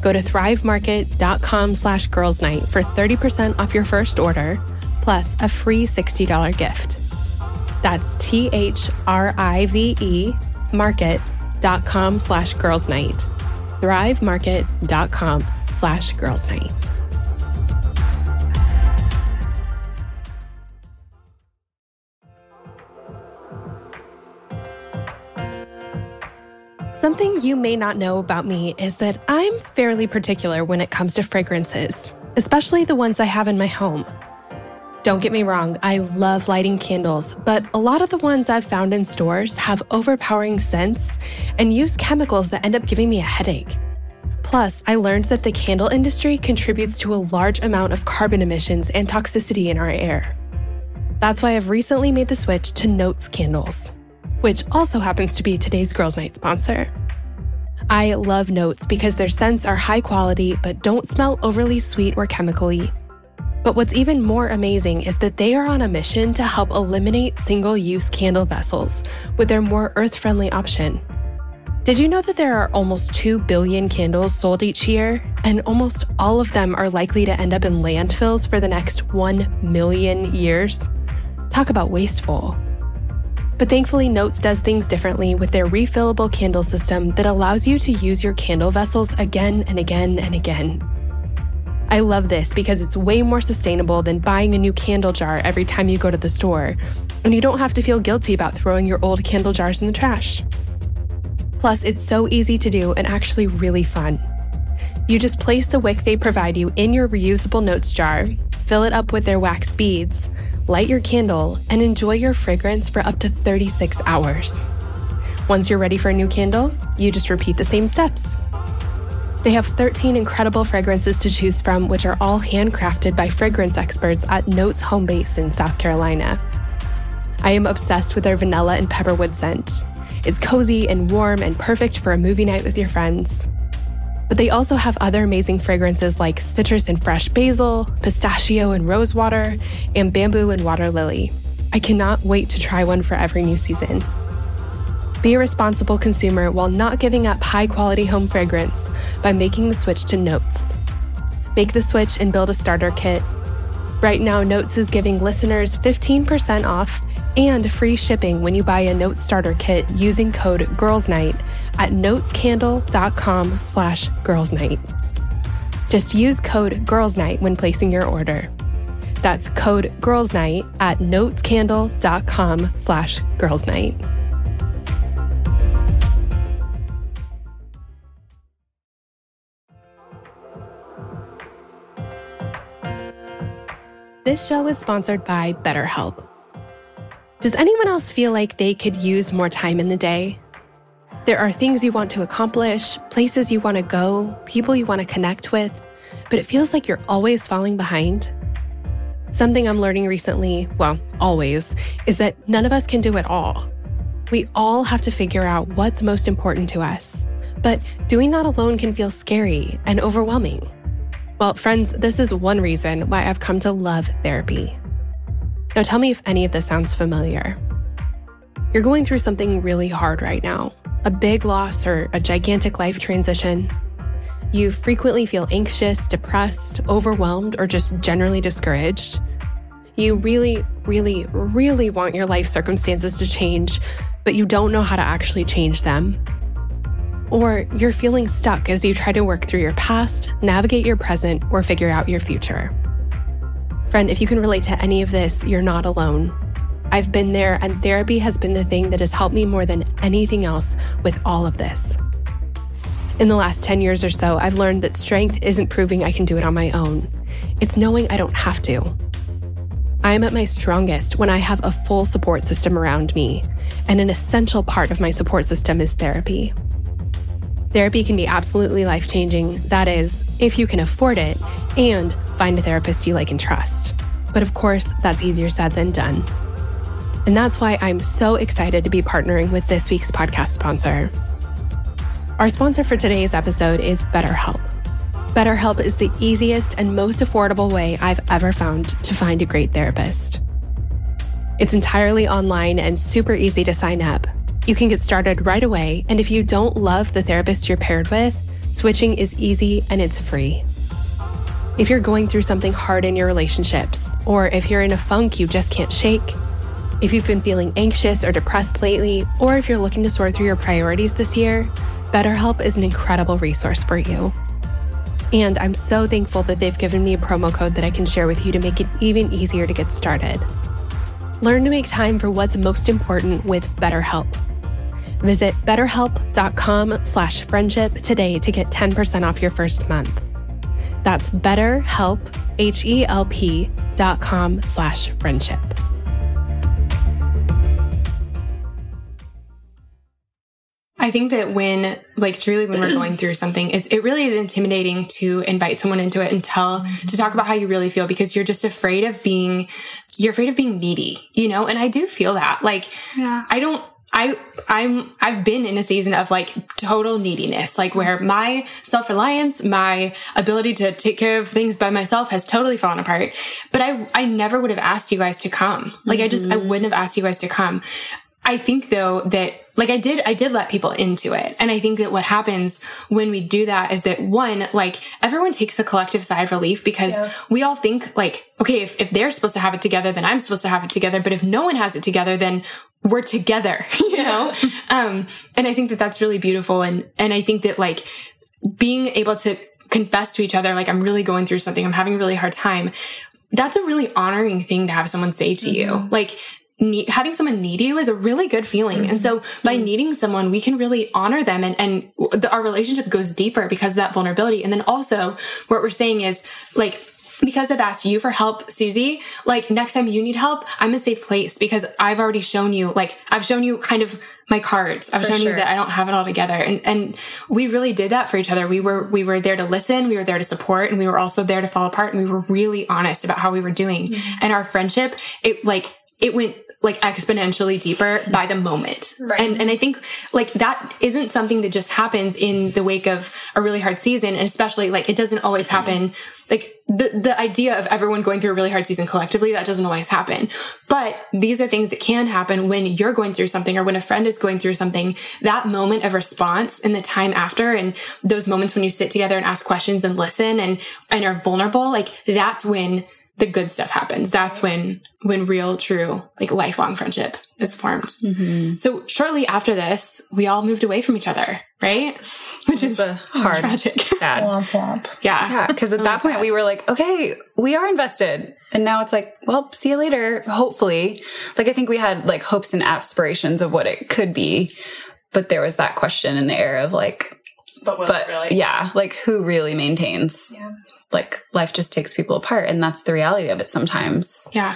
Go to thrivemarket.com slash girls night for 30% off your first order plus a free $60 gift. That's T H R I V E market.com slash girls night. Thrivemarket.com slash girls night. Something you may not know about me is that I'm fairly particular when it comes to fragrances, especially the ones I have in my home. Don't get me wrong, I love lighting candles, but a lot of the ones I've found in stores have overpowering scents and use chemicals that end up giving me a headache. Plus, I learned that the candle industry contributes to a large amount of carbon emissions and toxicity in our air. That's why I've recently made the switch to Notes candles, which also happens to be today's Girls Night sponsor. I love Notes because their scents are high quality but don't smell overly sweet or chemically but what's even more amazing is that they are on a mission to help eliminate single use candle vessels with their more earth friendly option. Did you know that there are almost 2 billion candles sold each year, and almost all of them are likely to end up in landfills for the next 1 million years? Talk about wasteful. But thankfully, Notes does things differently with their refillable candle system that allows you to use your candle vessels again and again and again. I love this because it's way more sustainable than buying a new candle jar every time you go to the store, and you don't have to feel guilty about throwing your old candle jars in the trash. Plus, it's so easy to do and actually really fun. You just place the wick they provide you in your reusable notes jar, fill it up with their wax beads, light your candle, and enjoy your fragrance for up to 36 hours. Once you're ready for a new candle, you just repeat the same steps. They have 13 incredible fragrances to choose from, which are all handcrafted by fragrance experts at Notes Home Base in South Carolina. I am obsessed with their vanilla and pepperwood scent. It's cozy and warm and perfect for a movie night with your friends. But they also have other amazing fragrances like citrus and fresh basil, pistachio and rosewater, and bamboo and water lily. I cannot wait to try one for every new season. Be a responsible consumer while not giving up high quality home fragrance by making the switch to Notes. Make the switch and build a starter kit. Right now, Notes is giving listeners 15% off and free shipping when you buy a Notes starter kit using code GIRLSNIGHT at notescandle.com slash girlsnight. Just use code GIRLSNIGHT when placing your order. That's code GIRLSNIGHT at notescandle.com slash girlsnight. This show is sponsored by BetterHelp. Does anyone else feel like they could use more time in the day? There are things you want to accomplish, places you want to go, people you want to connect with, but it feels like you're always falling behind. Something I'm learning recently, well, always, is that none of us can do it all. We all have to figure out what's most important to us. But doing that alone can feel scary and overwhelming. Well, friends, this is one reason why I've come to love therapy. Now, tell me if any of this sounds familiar. You're going through something really hard right now a big loss or a gigantic life transition. You frequently feel anxious, depressed, overwhelmed, or just generally discouraged. You really, really, really want your life circumstances to change, but you don't know how to actually change them. Or you're feeling stuck as you try to work through your past, navigate your present, or figure out your future. Friend, if you can relate to any of this, you're not alone. I've been there, and therapy has been the thing that has helped me more than anything else with all of this. In the last 10 years or so, I've learned that strength isn't proving I can do it on my own, it's knowing I don't have to. I am at my strongest when I have a full support system around me, and an essential part of my support system is therapy. Therapy can be absolutely life changing. That is, if you can afford it and find a therapist you like and trust. But of course, that's easier said than done. And that's why I'm so excited to be partnering with this week's podcast sponsor. Our sponsor for today's episode is BetterHelp. BetterHelp is the easiest and most affordable way I've ever found to find a great therapist. It's entirely online and super easy to sign up. You can get started right away, and if you don't love the therapist you're paired with, switching is easy and it's free. If you're going through something hard in your relationships, or if you're in a funk you just can't shake, if you've been feeling anxious or depressed lately, or if you're looking to sort through your priorities this year, BetterHelp is an incredible resource for you. And I'm so thankful that they've given me a promo code that I can share with you to make it even easier to get started. Learn to make time for what's most important with BetterHelp. Visit betterhelp.com slash friendship today to get 10% off your first month. That's betterhelp, H-E-L-P dot com slash friendship. I think that when, like, truly when we're going through something, it's, it really is intimidating to invite someone into it and tell, to talk about how you really feel because you're just afraid of being, you're afraid of being needy, you know? And I do feel that. Like, Yeah. I don't, I, I'm, I've been in a season of like total neediness, like where my self reliance, my ability to take care of things by myself has totally fallen apart. But I, I never would have asked you guys to come. Like, I just, I mm-hmm. wouldn't have asked you guys to come. I think though that like I did I did let people into it. And I think that what happens when we do that is that one, like everyone takes a collective sigh of relief because we all think like, okay, if, if they're supposed to have it together, then I'm supposed to have it together. But if no one has it together, then we're together, you know? um, and I think that that's really beautiful. And, and I think that like being able to confess to each other, like I'm really going through something, I'm having a really hard time. That's a really honoring thing to have someone say to you. Mm-hmm. Like, need, having someone need you is a really good feeling. And so mm-hmm. by mm-hmm. needing someone, we can really honor them and, and the, our relationship goes deeper because of that vulnerability. And then also what we're saying is like, because I've asked you for help, Suzy, like next time you need help, I'm a safe place because I've already shown you, like, I've shown you kind of my cards. I've shown you that I don't have it all together. And, and we really did that for each other. We were, we were there to listen. We were there to support and we were also there to fall apart. And we were really honest about how we were doing mm-hmm. and our friendship. It like, it went like exponentially deeper by the moment. Right. And and I think like that isn't something that just happens in the wake of a really hard season. And especially like it doesn't always mm-hmm. happen. Like the, the idea of everyone going through a really hard season collectively, that doesn't always happen. But these are things that can happen when you're going through something or when a friend is going through something. That moment of response and the time after and those moments when you sit together and ask questions and listen and, and are vulnerable, like that's when the good stuff happens. That's when, when real, true, like lifelong friendship is formed. Mm-hmm. So shortly after this, we all moved away from each other, right? Which is a hard- tragic. Sad. Womp womp. yeah. Yeah, because at that point we were like, okay, we are invested. And now it's like, well, see you later, hopefully. Like, I think we had like hopes and aspirations of what it could be. But there was that question in the air of like, But will but it really? yeah, like who really maintains? Yeah. Like, life just takes people apart. And that's the reality of it sometimes. Yeah.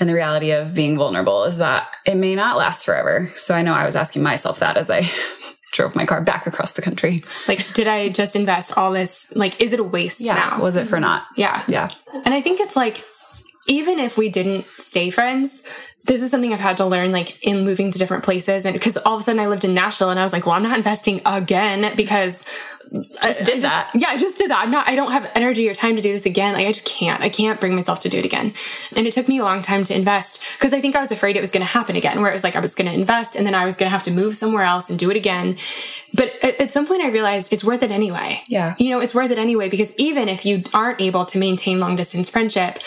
And the reality of being vulnerable is that it may not last forever. So I know I was asking myself that as I drove my car back across the country. Like, did I just invest all this? Like, is it a waste now? Was it for not? yeah. Yeah. And I think it's like, even if we didn't stay friends, this is something I've had to learn, like in moving to different places. And because all of a sudden I lived in Nashville and I was like, well, I'm not investing again because I did that. Yeah, I just did that. I'm not, I don't have energy or time to do this again. Like, I just can't. I can't bring myself to do it again. And it took me a long time to invest because I think I was afraid it was going to happen again, where it was like I was going to invest and then I was going to have to move somewhere else and do it again. But at, at some point I realized it's worth it anyway. Yeah. You know, it's worth it anyway because even if you aren't able to maintain long distance friendship,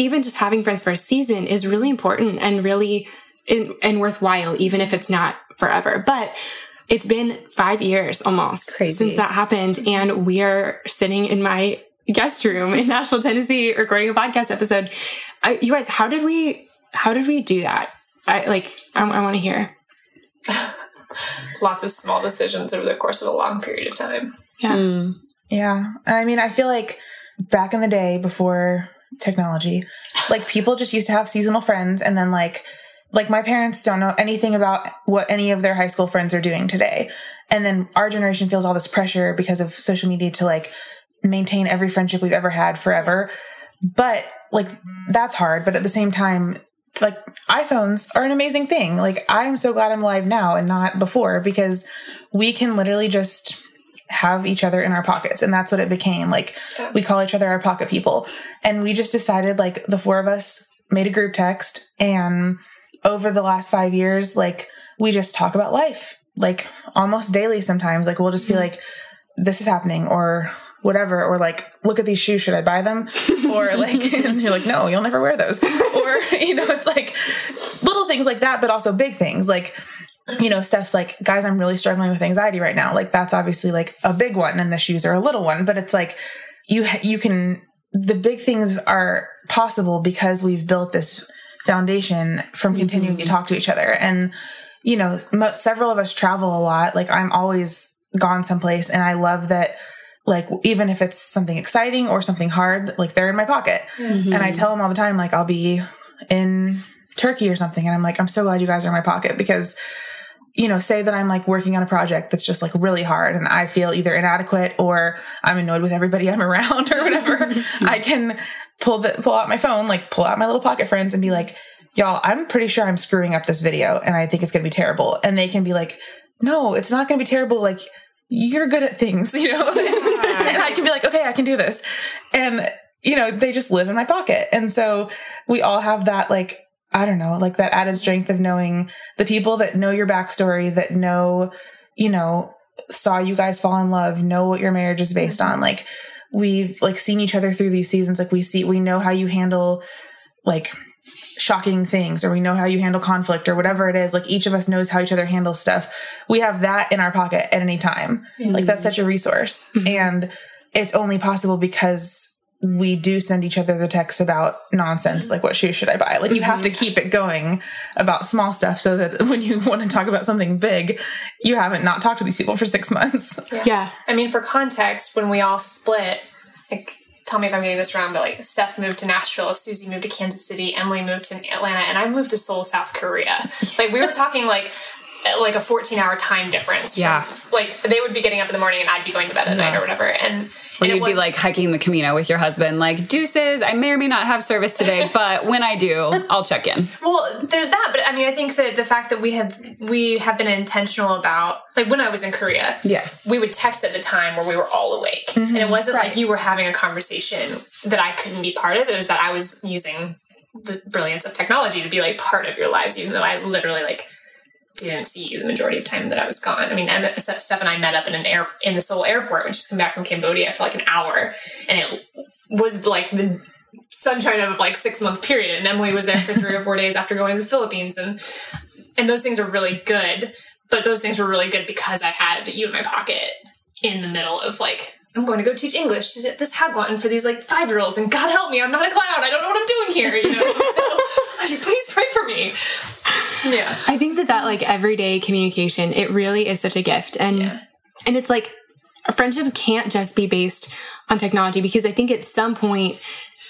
even just having friends for a season is really important and really and, and worthwhile, even if it's not forever. But it's been five years almost Crazy. since that happened, and we are sitting in my guest room in Nashville, Tennessee, recording a podcast episode. I, you guys, how did we? How did we do that? I like. I, I want to hear. Lots of small decisions over the course of a long period of time. Yeah. Hmm. Yeah. I mean, I feel like back in the day before technology, like people just used to have seasonal friends and then like like my parents don't know anything about what any of their high school friends are doing today. And then our generation feels all this pressure because of social media to like maintain every friendship we've ever had forever. But like that's hard, but at the same time like iPhones are an amazing thing. Like I'm so glad I'm alive now and not before because we can literally just have each other in our pockets. And that's what it became. Like Yeah. we call each other our pocket people. And we just decided like the four of us made a group text. And over the last 5 years like we just talk about life like almost daily sometimes. Like we'll just be mm-hmm. like this is happening or whatever or like look at these shoes should i buy them? Or like and you're like no you'll never wear those. Or you know it's like little things like that but also big things. Like you know steph's like guys i'm really struggling with anxiety right now. Like that's obviously like a big one and the shoes are a little one but it's like you you can the big things are possible because we've built this foundation from continuing to mm-hmm. talk to each other. And you know mo- several of us travel a lot. Like i'm always gone someplace and i love that like even if it's something exciting or something hard like they're in my pocket. Mm-hmm. And i tell them all the time like i'll be in turkey or something and i'm like i'm so glad you guys are in my pocket because you know say that i'm like working on a project that's just like really hard and i feel either inadequate or i'm annoyed with everybody i'm around or whatever i can pull the pull out my phone like pull out my little pocket friends and be like y'all i'm pretty sure i'm screwing up this video and i think it's going to be terrible. And they can be like no it's not going to be terrible. Like you're good at things you know? And i can be like okay i can do this. And you know they just live in my pocket. And so we all have that like i don't know like that added strength of knowing the people that know your backstory that know you know saw you guys fall in love know what your marriage is based on. Like we've like seen each other through these seasons. Like we see we know how you handle like shocking things or we know how you handle conflict or whatever it is. Like each of us knows how each other handles stuff. We have that in our pocket at any time. Like that's mm. such a resource. Mm-hmm. And it's only possible because we do send each other the texts about nonsense like what shoes should i buy like you have to mm-hmm. keep it going about small stuff so that when you want to talk about something big you haven't not talked to these people for six months Yeah. I mean, for context, when we all split, like, tell me if I'm getting this wrong, but like, Steph moved to Nashville, Suzy moved to Kansas City, Emily moved to Atlanta, and I moved to Seoul, South Korea. Like, we were talking like, Uh, like a 14 hour time difference. from- Yeah. like, they would be getting up in the morning and I'd be going to bed at night or whatever. And, Or and you'd be was- like hiking the Camino with your husband, like, deuces, I may or may not have service today, but when I do, I'll check in. Well, there's that, but I mean, I think that the fact that we have we have been intentional about like when I was in Korea, Yes. we would text at the time where we were all awake, mm-hmm. and it wasn't like you were having a conversation that I couldn't be part of. It was that I was using the brilliance of technology to be like part of your lives, even though I literally like didn't see the majority of time that I was gone. I mean, Steph and I met up in an air in the Seoul airport when she's come back from Cambodia for like an hour, and it was like the sunshine of like six month period. And Emily was there for three or four days after going to the Philippines, and and those things are really good. But those things were really good because I had you in my pocket in the middle of like. I'm going to go teach English to this Hagwon for these like five year olds, and God help me, I'm not a clown. I don't know what I'm doing here. You know, so please pray for me. Yeah. I think that that like everyday communication, it really is such a gift. And Yeah. and it's like friendships can't just be based on technology because I think at some point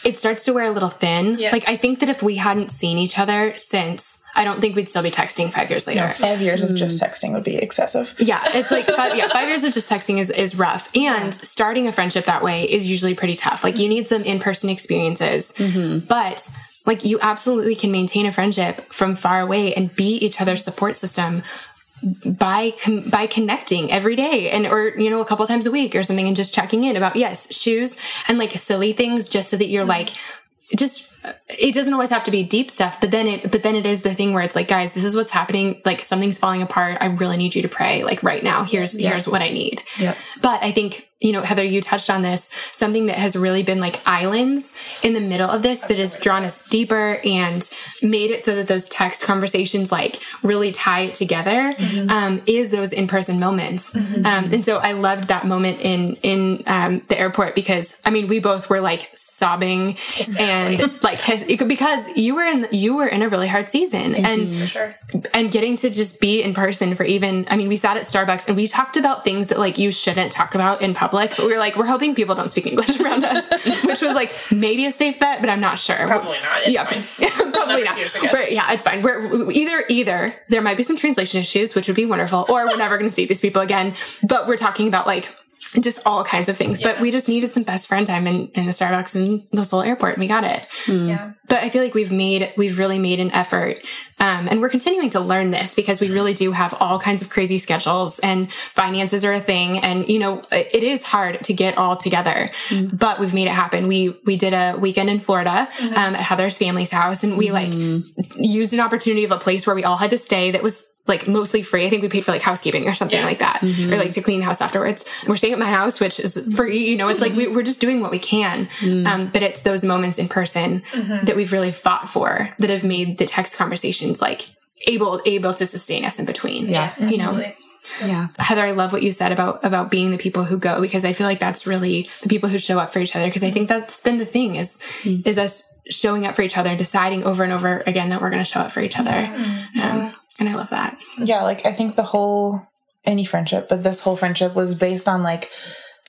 it starts to wear a little thin. Yes. Like I think that if we hadn't seen each other since I don't think we'd still be texting five years later. five years of just mm. texting would be excessive Yeah, it's like five, yeah, five years of just texting is is rough, and starting a friendship that way is usually pretty tough. Like you need some in person experiences, mm-hmm. but like you absolutely can maintain a friendship from far away and be each other's support system by com- by connecting every day and or you know a couple times a week or something and just checking in about yes shoes and like silly things just so that you're mm-hmm. like just it doesn't always have to be deep stuff but then it but then it is the thing where it's like guys this is what's happening. Like something's falling apart. I really need you to pray like right now. Here's here's what i need. Yep. but i think you know heather you touched on this. Something that has really been like islands in the middle of this that has drawn us deeper and made it so that those text conversations like really tie it together um, is those in-person moments. Um, and so i loved that moment in in um, the airport because i mean we both were like sobbing and like his, because you were in you were in a really hard season mm-hmm. and Sure. and getting to just be in person for even i mean we sat at starbucks and we talked about things that like you shouldn't talk about in public but we were like we're hoping people don't speak english around us which was like maybe a safe bet but i'm not sure Probably not. It's yeah, probably not. see us again. But yeah, it's fine. We're either either there might be some translation issues, which would be wonderful, or we're never going to see these people again. But we're talking about like just all kinds of things. But we just needed some best friend time in, in the Starbucks in the Seoul airport. And we got it. Yeah. But I feel like we've made, we've really made an effort. Um, and we're continuing to learn this because we really do have all kinds of crazy schedules and finances are a thing. And, you know, it, it is hard to get all together, but we've made it happen. We, we did a weekend in Florida, um, at Heather's family's house and we like used an opportunity of a place where we all had to stay that was like mostly free. I think we paid for like housekeeping or something Yeah. like that, or like to mm-hmm. clean the house afterwards. We're staying at my house, which is free. You know, it's like we, we're just doing what we can. Mm. Um, but it's those moments in person mm-hmm. that we've really fought for that have made the text conversations like able able to sustain us in between. Yeah. you know. Absolutely. Yeah. Heather, I love what you said about about being the people who go because I feel like that's really the people who show up for each other because I think that's been the thing is mm. is us showing up for each other and deciding over and over again that we're going to show up for each other. Mm. Um, and I love that. Yeah, like I think the whole any friendship, but this whole friendship was based on like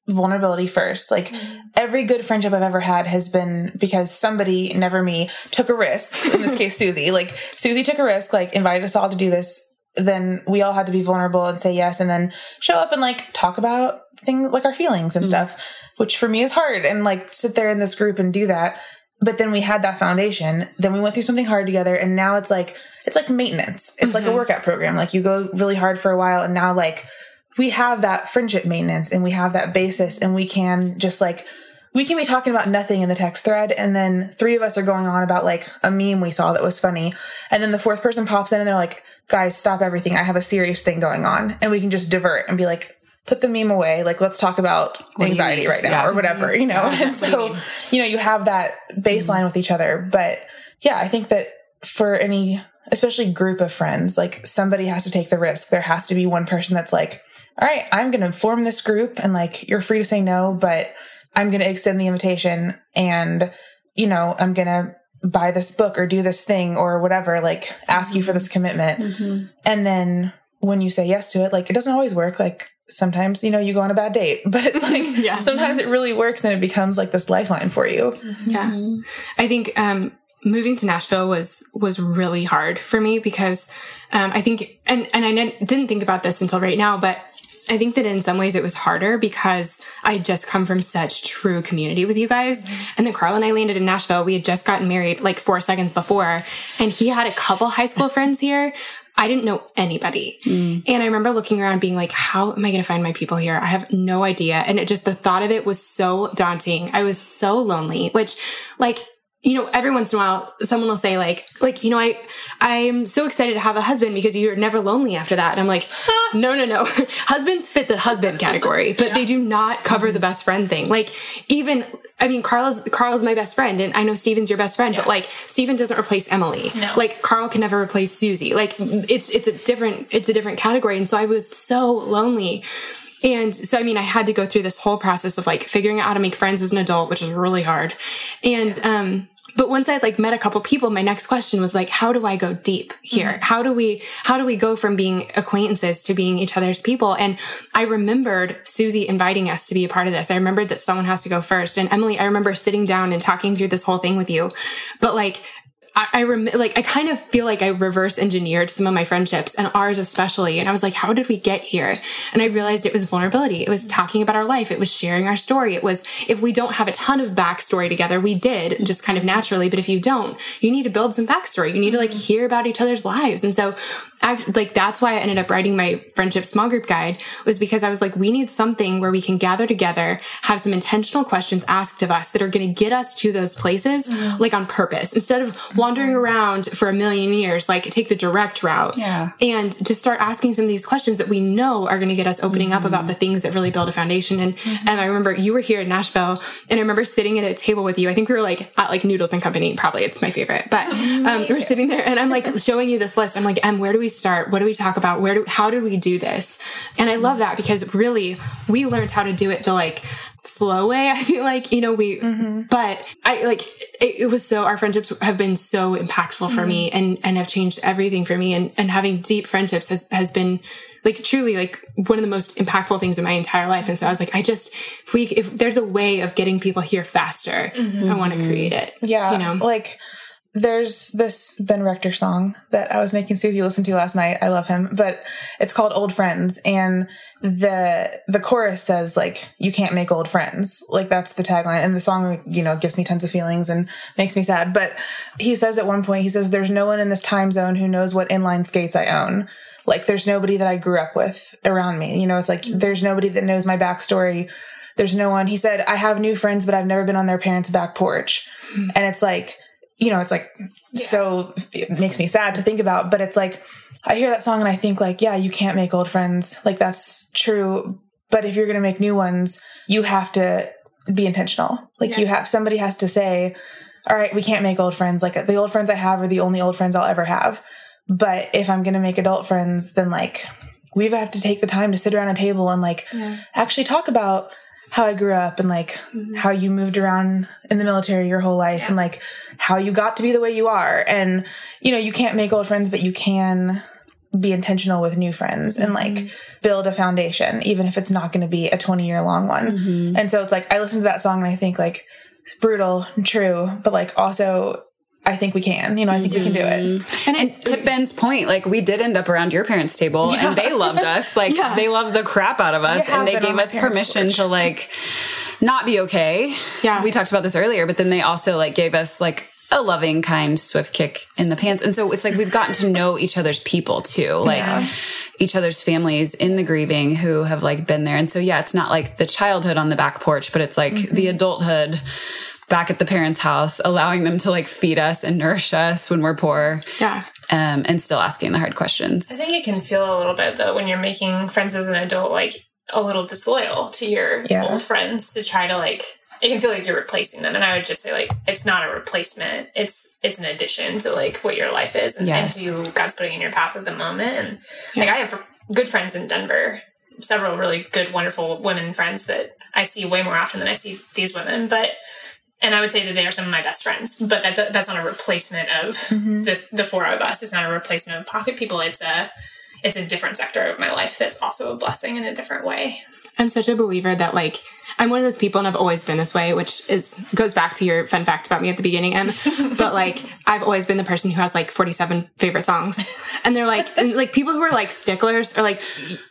vulnerability first. Like mm-hmm. every good friendship I've ever had has been because somebody, never me, took a risk. In this case, Suzy. Like Suzy took a risk, like invited us all to do this. Then we all had to be vulnerable and say yes, and then show up and like talk about things like our feelings and mm. stuff, which for me is hard. And like sit there in this group and do that. But then we had that foundation. Then we went through something hard together, and now it's like it's like maintenance. It's like a workout program. Like you go really hard for a while, and now like we have that friendship maintenance and we have that basis, and we can just like we can be talking about nothing in the text thread, and then three of us are going on about like a meme we saw that was funny, and then the fourth person pops in and they're like, "Guys, stop everything! I have a serious thing going on," and we can just divert and be like. Put the meme away. Like, let's talk about anxiety right now Yeah. or whatever, you know? And so, you know, you have that baseline with each other. But yeah, I think that for any, especially group of friends, like somebody has to take the risk. There has to be one person that's like, all right, I'm going to form this group and like, you're free to say no, but I'm going to extend the invitation and, you know, I'm going to buy this book or do this thing or whatever, like ask you for this mm-hmm. commitment. Mm-hmm. And then when you say yes to it, like it doesn't always work. Like sometimes, you know, you go on a bad date, but it's like Yeah. sometimes it really works and it becomes like this lifeline for you. Mm-hmm. Yeah. I think um moving to Nashville was was really hard for me because um I think and and I didn't didn't think about this until right now, but I think that in some ways it was harder because I just come from such true community with you guys. And then Carl and I landed in Nashville. We had just gotten married like four seconds before, and he had a couple high school friends here. I didn't know anybody. And I remember looking around being like, how am I going to find my people here? I have no idea. And it just, the thought of it was so daunting. I was so lonely, which like, you know, every once in a while, someone will say like, like, you know, I, I'm so excited to have a husband because you're never lonely after that. And I'm like, no, no, no. Husbands fit the husband category, but they do not cover the best friend thing. Like even, I mean, Carl's, Carl's my best friend and I know Steven's your best friend, but like Steven doesn't replace Emily. No. Like Carl can never replace Suzy. Like it's, it's a different, it's a different category. And so I was so lonely. And so, I mean, I had to go through this whole process of like figuring out how to make friends as an adult, which is really hard. And, um, but once I'd like met a couple people, my next question was like, how do I go deep here? How do we, how do we go from being acquaintances to being each other's people? And I remembered Suzy inviting us to be a part of this. I remembered that someone has to go first. And Emily, I remember sitting down and talking through this whole thing with you. But like, I, I rem- like I kind of feel like I reverse engineered some of my friendships and ours especially. And I was like, how did we get here? And I realized it was vulnerability. It was talking about our life. It was sharing our story. It was if we don't have a ton of backstory together, we did just kind of naturally. But if you don't, you need to build some backstory. You need to like hear about each other's lives. And so act, like that's why I ended up writing my friendship small group guide was because I was like, we need something where we can gather together, have some intentional questions asked of us that are going to get us to those places mm-hmm. like on purpose instead of wandering around for a million years, like take the direct route Yeah. and just start asking some of these questions that we know are going to get us opening up about mm-hmm. the things that really build a foundation. And, mm-hmm. and I remember you were here in Nashville and I remember sitting at a table with you. I think we were like at like Noodles and Company, probably it's my favorite, but um, we were sitting there and I'm like showing you this list. I'm like, Em, where do we start? What do we talk about? Where do, how did we do this? And I love that because really we learned how to do it the like slow way. I feel like, you know, we, mm-hmm. but I like, it, it was so, our friendships have been so impactful for me mm-hmm. and, and have changed everything for me. And, and having deep friendships has, has been like truly like one of the most impactful things in my entire life. And so I was like, I just, if we, if there's a way of getting people here faster, mm-hmm. I want to create it. Yeah. You know? Like there's this Ben Rector song that I was making Suzy listen to last night. I love him, but it's called Old Friends and the the chorus says like you can't make old friends. Like that's the tagline and the song you know gives me tons of feelings and makes me sad, but he says at one point he says there's no one in this time zone who knows what inline skates I own. Like there's nobody that I grew up with around me. You know, it's like mm-hmm. there's nobody that knows my backstory. There's no one. He said I have new friends but I've never been on their parents' back porch. Mm-hmm. And it's like you know, it's like so it makes me sad to think about, but it's like I hear that song and I think like, yeah, you can't make old friends. Like that's true. But if you're going to make new ones, you have to be intentional. Like you have somebody has to say, all right, we can't make old friends. Like the old friends I have are the only old friends I'll ever have. But if I'm going to make adult friends, then like we have to take the time to sit around a table and like actually talk about how I grew up and like mm-hmm. how you moved around in the military your whole life and like how you got to be the way you are. And, you know, you can't make old friends, but you can be intentional with new friends and like mm-hmm. build a foundation, even if it's not going to be a 20 year long one. Mm-hmm. And so it's like, I listen to that song and I think like brutal and true, but like also I think we can, you know, I think we can do it. Mm-hmm. And, it, to Ben's point, like we did end up around your parents' table and they loved us. Like Yeah. they loved the crap out of us and they gave us permission porch. to like not be okay. Yeah. We talked about this earlier, but then they also like gave us like a loving, kind, swift kick in the pants. And so it's like we've gotten to know each other's people too. Like each other's families in the grieving who have like been there. And so yeah, it's not like the childhood on the back porch, but it's like mm-hmm. the adulthood back at the parents' house, allowing them to like feed us and nourish us when we're poor. Yeah. Um, and still asking the hard questions. I think it can feel a little bit though when you're making friends as an adult, like a little disloyal to your Yeah. old friends to try to like. It can feel like you're replacing them, and I would just say like it's not a replacement. It's it's an addition to like what your life is and, Yes. and who God's putting in your path at the moment. And like I have good friends in Denver, several really good, wonderful women friends that I see way more often than I see these women. But and I would say that they are some of my best friends. But that that's not a replacement of mm-hmm. the the four of us. It's not a replacement of pocket people. It's a it's a different sector of my life that's also a blessing in a different way. I'm such a believer that like I'm one of those people and I've always been this way, which is goes back to your fun fact about me at the beginning, Em. but like I've always been the person who has like 47 favorite songs. And they're like and like people who are like sticklers are like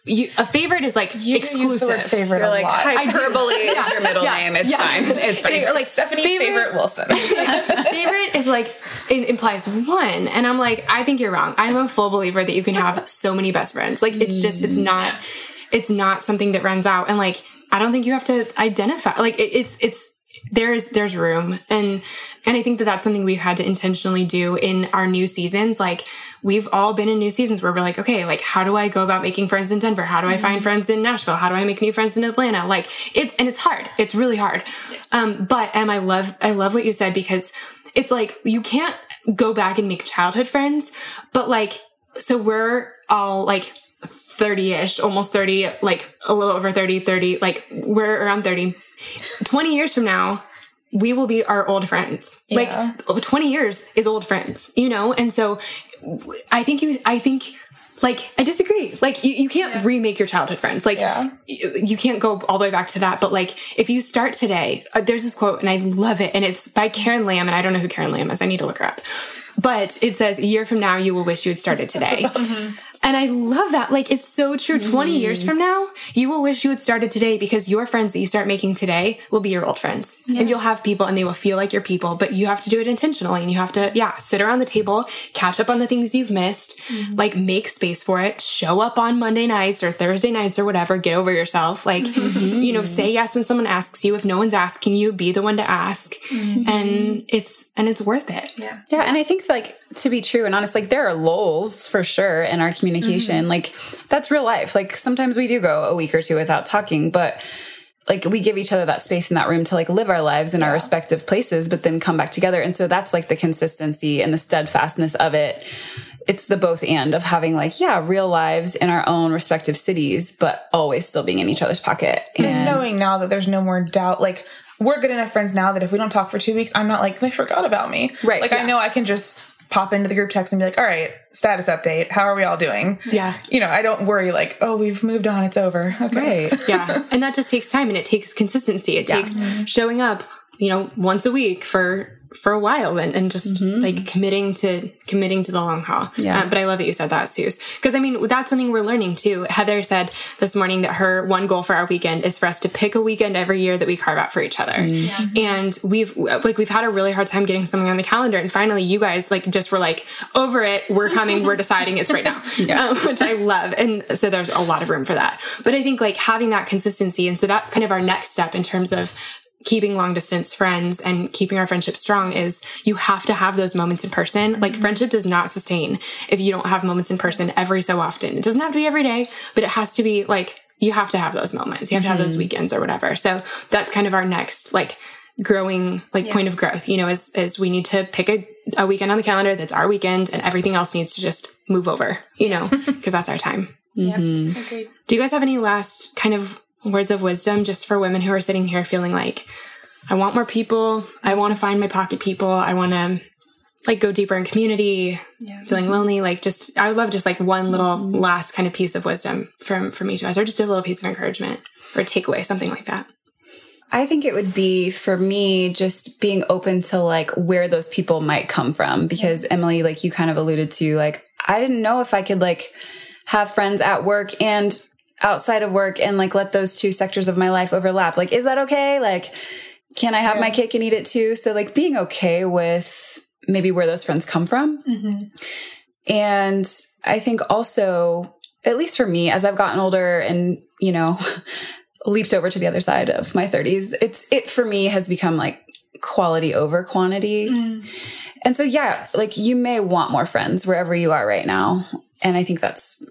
you a favorite is like You exclusive. use the word favorite You're a like lot. hyperbole is your middle Yeah. name. It's Yeah. fine. It's fine. Like Stephanie favorite- favorite, Wilson. favorite is like it implies one and i'm like i think you're wrong i'm a full believer that you can have so many best friends like it's just it's mm. not it's not something that runs out and like i don't think you have to identify like it, it's it's there's there's room. And and i think that that's something we've had to intentionally do in our new seasons. Like we've all been in new seasons where we're like okay like how do i go about making friends in denver? How do i find friends in nashville? How do i make new friends in atlanta? Like it's and it's hard. It's really hard. Um but em i love i love what you said because it's like you can't go back and make childhood friends but like so we're all like 30ish almost 30 like a little over 30 30 like we're around 30 20 years from now we will be our old friends. Yeah. like 20 years is old friends you know? And so I think you i think like i disagree. Like you, you can't remake your childhood friends. Like Yeah. you, you can't go all the way back to that. But like if you start today uh, there's this quote and i love it and it's by karen lamb and i don't know who karen lamb is. I need to look her up but it says a year from now you will wish you had started today and I love that. Like, it's so true. 20 years from now, you will wish you had started today because your friends that you start making today will be your old friends. And you'll have people and they will feel like your people, but you have to do it intentionally. And you have to, yeah, sit around the table, catch up on the things you've missed, like make space for it, show up on Monday nights or Thursday nights or whatever, get over yourself. Like, you know, say yes when someone asks you. If no one's asking you, be the one to ask. And it's, and it's worth it. Yeah. Yeah, and I think like to be true and honest, like there are lulls for sure in our communication. Mm-hmm. Like that's real life. Like sometimes we do go a week or two without talking, but like we give each other that space in that room to like live our lives in our respective places, but then come back together. And so that's like the consistency and the steadfastness of it. It's the both and of having like, yeah, real lives in our own respective cities, but always still being in each other's pocket. and knowing now that there's no more doubt, like we're good enough friends now that if we don't talk for two weeks, I'm not like they forgot about me. Right, Like yeah. I know I can just pop into the group text and be like, all right, status update. How are we all doing? Yeah. You know, I don't worry like, oh, we've moved on. It's over. Okay. Right. yeah and that just takes time and it takes consistency it takes showing up you know once a week for for a while and, and just Mhm. like committing to committing to the long haul. Yeah. Uh, but I love that you said that, Suze. Because I mean, that's something we're learning too. Heather said this morning that her one goal for our weekend is for us to pick a weekend every year that we carve out for each other. Mm-hmm. And we've like we've had a really hard time getting something on the calendar. And finally, you guys like just were like over it. We're coming. we're deciding. It's right now, um, which I love. And so there's a lot of room for that. But I think like having that consistency, and so that's kind of our next step in terms of keeping long distance friends and keeping our friendship strong is you have to have those moments in person. Like friendship does not sustain if you don't have moments in person every so often. It doesn't have to be every day, but it has to be like you have to have those moments. You have to have those weekends or whatever. So that's kind of our next like growing like point of growth, you know, is is we need to pick a, a weekend on the calendar that's our weekend and everything else needs to just move over, you know, because that's our time. Mhm. Agreed. Do you guys have any last kind of words of wisdom just for women who are sitting here feeling like, I want more people. I want to find my pocket people. I want to like go deeper in community, Yeah. feeling lonely. Like just, I would love just like one little mm-hmm. last kind of piece of wisdom from, from each of us or just a little piece of encouragement or takeaway, something like that. I think it would be for me just being open to like where those people might come from because Emily, like you kind of alluded to, like I didn't know if I could like have friends at work and outside of work and like let those two sectors of my life overlap. Like, is that okay? Like, can I have my cake and eat it too? So like being okay with maybe where those friends come from. Mm-hmm. And I think also, at least for me, as I've gotten older and, you know, leaped over to the other side of my 30s, it's, it for me has become like quality over quantity. And so, yeah, like you may want more friends wherever you are right now. And I think that's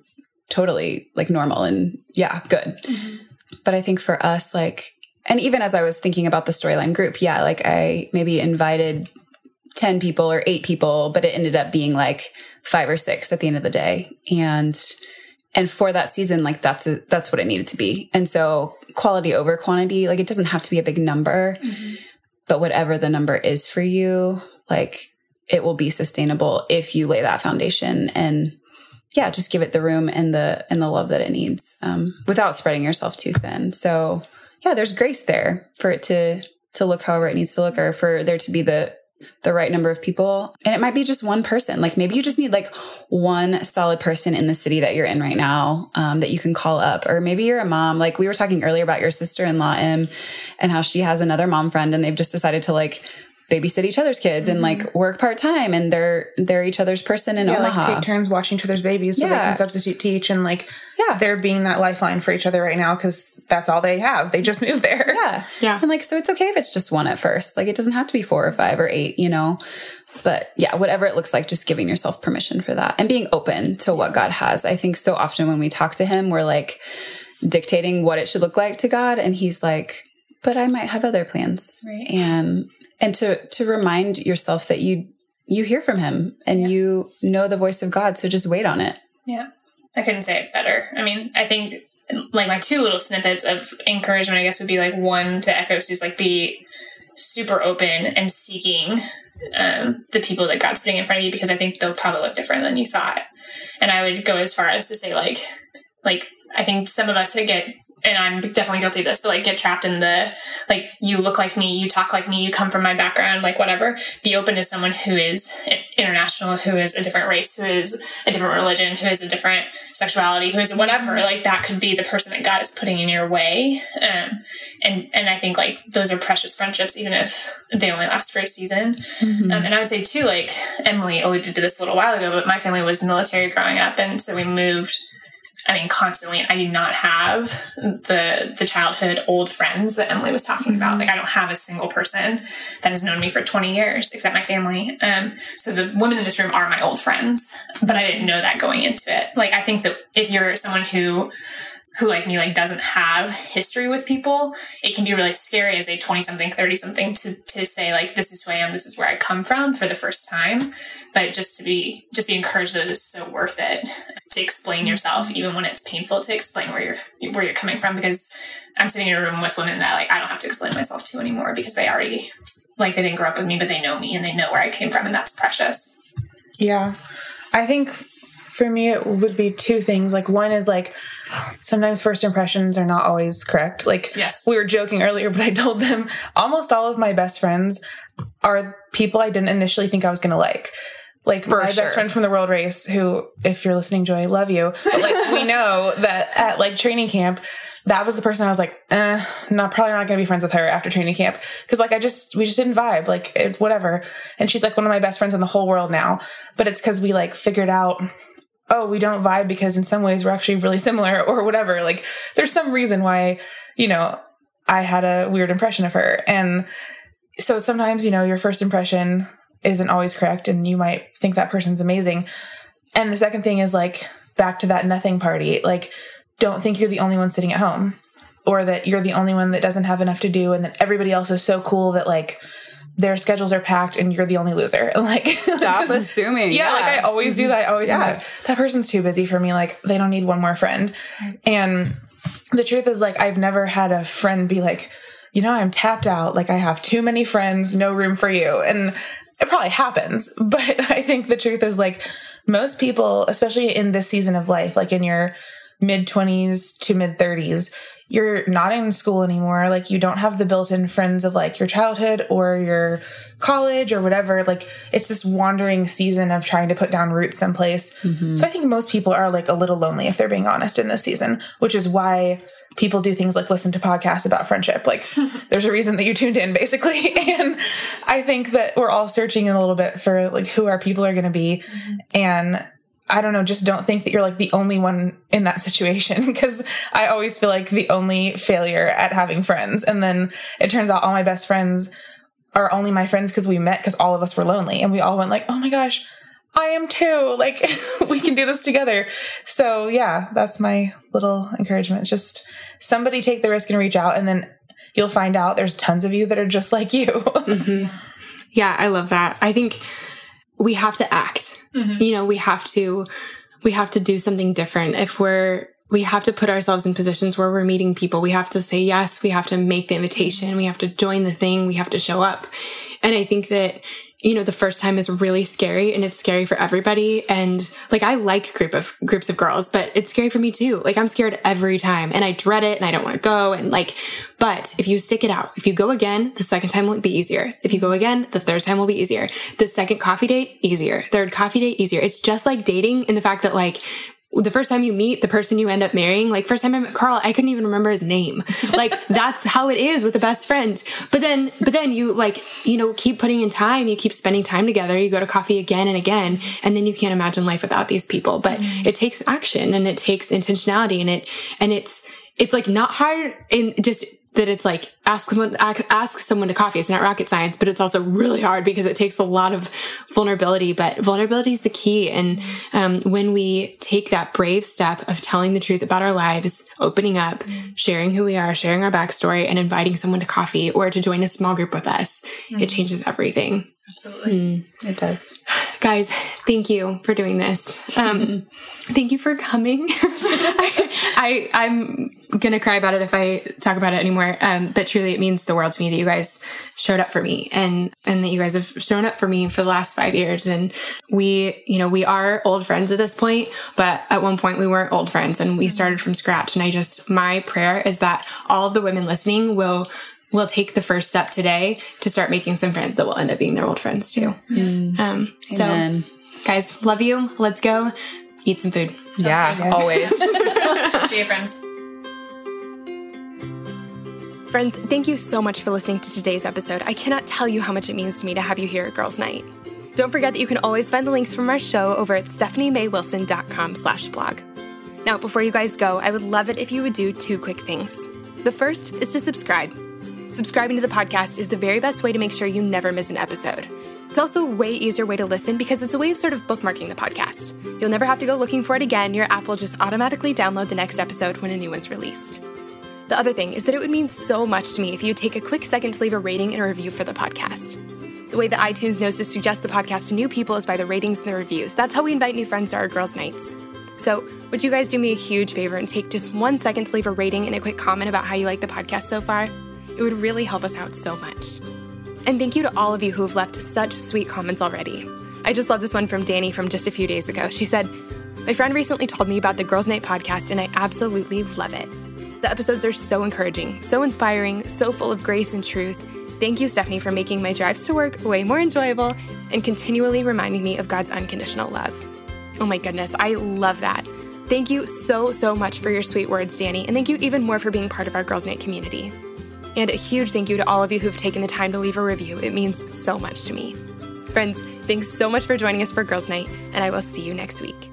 totally like normal and yeah, good. Mm-hmm. But I think for us, like, and even as I was thinking about the storyline group, yeah, like I maybe invited 10 people or eight people, but it ended up being like five or six at the end of the day. And, and for that season, like that's, a, that's what it needed to be. And so quality over quantity, like it doesn't have to be a big number, mm-hmm. but whatever the number is for you, like it will be sustainable if you lay that foundation and yeah, just give it the room and the, and the love that it needs, um, without spreading yourself too thin. So yeah, there's grace there for it to, to look however it needs to look or for there to be the, the right number of people. And it might be just one person. Like maybe you just need like one solid person in the city that you're in right now um, that you can call up. Or maybe you're a mom. Like we were talking earlier about your sister in law, Em, and how she has another mom friend and they've just decided to like babysit each other's kids and like mm-hmm. work part time and they're they're each other's person in Yeah, Omaha. like take turns watching each other's babies so they can substitute teach and like Yeah. they're being that lifeline for each other right now because that's all they have. They just moved there. Yeah. Yeah. And like, so it's okay if it's just one at first. Like, it doesn't have to be four or five or eight, you know? But yeah, whatever it looks like, just giving yourself permission for that and being open to what God has. I think so often when we talk to Him, we're like dictating what it should look like to God. And He's like, but I might have other plans. Right. And, and to, to remind yourself that you, you hear from Him and you know the voice of God. So just wait on it. Yeah. I couldn't say it better. I mean, I think like my two little snippets of encouragement, I guess, would be like one to echo Sue's like be super open and seeking um, the people that God's putting in front of you because I think they'll probably look different than you thought. And I would go as far as to say like, like I think some of us get, and I'm definitely guilty of this, but like get trapped in the like you look like me, you talk like me, you come from my background, like whatever. Be open to someone who is international, who is a different race, who is a different religion, who is a different sexuality, who is whatever. Like that could be the person that God is putting in your way. Um, and and I think like those are precious friendships, even if they only last for a season. Um, and I would say too, like Emily alluded to this a little while ago, but my family was military growing up, and so we moved. I mean, constantly. I do not have the the childhood old friends that Emily was talking about. Like, I don't have a single person that has known me for twenty years except my family. Um, so the women in this room are my old friends, but I didn't know that going into it. Like, I think that if you're someone who who like me like doesn't have history with people it can be really scary as a 20 something 30 something to to say like this is who i am this is where i come from for the first time but just to be just be encouraged that it's so worth it to explain mm-hmm. yourself even when it's painful to explain where you're where you're coming from because i'm sitting in a room with women that like i don't have to explain myself to anymore because they already like they didn't grow up with me but they know me and they know where i came from and that's precious Yeah. I think for me, it would be two things. Like, one is like sometimes first impressions are not always correct. Like, Yes. we were joking earlier, but I told them almost all of my best friends are people I didn't initially think I was going to like. Like my sure. best friend from the World Race, who, if you're listening, Joy, I love you. But like, we know that at like training camp, that was the person I was like, eh, not probably not going to be friends with her after training camp because like I just we just didn't vibe, like it, whatever. And she's like one of my best friends in the whole world now, but it's because we like figured out oh, we don't vibe because in some ways we're actually really similar or whatever. Like there's some reason why, you know, I had a weird impression of her. And so sometimes, you know, your first impression isn't always correct and you might think that person's amazing. And the second thing is like back to that nothing party. Like don't think you're the only one sitting at home or that you're the only one that doesn't have enough to do and that everybody else is so cool that like their schedules are packed and you're the only loser. Like Stop assuming. yeah, like I always do that. I always Yeah. like, that person's too busy for me. Like they don't need one more friend. And the truth is like I've never had a friend be like, you know, I'm tapped out. Like I have too many friends, no room for you. And it probably happens. But I think the truth is like most people, especially in this season of life, like in your mid 20s to mid 30s, you're not in school anymore. Like you don't have the built-in friends of like your childhood or your college or whatever. Like it's this wandering season of trying to put down roots someplace. Mm-hmm. So I think most people are like a little lonely if they're being honest in this season, which is why people do things like listen to podcasts about friendship. Like there's a reason that you tuned in basically. And I think that we're all searching a little bit for like who our people are going to be. Mm-hmm. And I don't know, just don't think that you're like the only one in that situation because I always feel like the only failure at having friends. And then it turns out all my best friends are only my friends because we met because all of us were lonely and we all went like, oh my gosh, I am too. Like we can do this together. So yeah, that's my little encouragement. Just somebody take the risk and reach out and then you'll find out there's tons of you that are just like you. Mm-hmm. Yeah, I love that. I think we have to act. Mm-hmm. You know, we have to we have to do something different. If we're we have to put ourselves in positions where we're meeting people. We have to say yes, we have to make the invitation, we have to join the thing, we have to show up. And I think that you know the first time is really scary and it's scary for everybody. And like i like group of groups of girls but it's scary for me too. Like i'm scared every time and i dread it and i don't want to go and like but if you stick it out if you go again the second time will be easier. If you go again the third time will be easier. The second coffee date easier. Third coffee date easier. It's just like dating in the fact that like the first time you meet the person you end up marrying, like first time I met Carl, I couldn't even remember his name. Like that's how it is with the best friends. But then, but then you like, you know, keep putting in time, you keep spending time together, you go to coffee again and again, and then you can't imagine life without these people. But mm-hmm. it takes action and it takes intentionality and it, and it's, it's like not hard in just that it's like ask someone ask, ask someone to coffee. It's not rocket science, but it's also really hard because it takes a lot of vulnerability. But vulnerability is the key. And um, when we take that brave step of telling the truth about our lives, opening up, sharing who we are, sharing our backstory, and inviting someone to coffee or to join a small group with us, it changes everything. Absolutely. It does. Guys, thank you for doing this. Um, thank you for coming. I, I am gonna cry about it if I talk about it anymore. Um, but truly, it means the world to me that you guys showed up for me and and that you guys have shown up for me for the last five years. And we, you know, we are old friends at this point, but at one point we weren't old friends and we started from scratch. And I just my prayer is that all of the women listening will will take the first step today to start making some friends that will end up being their old friends too. Um, so, Amen. guys, love you. Let's go eat some food. Yeah, always. See you, friends. Friends, thank you so much for listening to today's episode. I cannot tell you how much it means to me to have you here at Girls Night. Don't forget that you can always find the links from our show over at stephaniemaywilson.com slash blog. Now, before you guys go, I would love it if you would do two quick things. The first is to subscribe. Subscribing to the podcast is the very best way to make sure you never miss an episode. It's also a way easier way to listen because it's a way of sort of bookmarking the podcast. You'll never have to go looking for it again. Your app will just automatically download the next episode when a new one's released. The other thing is that it would mean so much to me if you would take a quick second to leave a rating and a review for the podcast. The way that iTunes knows to suggest the podcast to new people is by the ratings and the reviews. That's how we invite new friends to our girls' nights. So, would you guys do me a huge favor and take just one second to leave a rating and a quick comment about how you like the podcast so far? It would really help us out so much. And thank you to all of you who have left such sweet comments already. I just love this one from Danny from just a few days ago. She said, My friend recently told me about the Girls Night podcast, and I absolutely love it. The episodes are so encouraging, so inspiring, so full of grace and truth. Thank you, Stephanie, for making my drives to work way more enjoyable and continually reminding me of God's unconditional love. Oh my goodness, I love that. Thank you so, so much for your sweet words, Danny, and thank you even more for being part of our Girls Night community. And a huge thank you to all of you who've taken the time to leave a review. It means so much to me. Friends, thanks so much for joining us for Girls Night, and I will see you next week.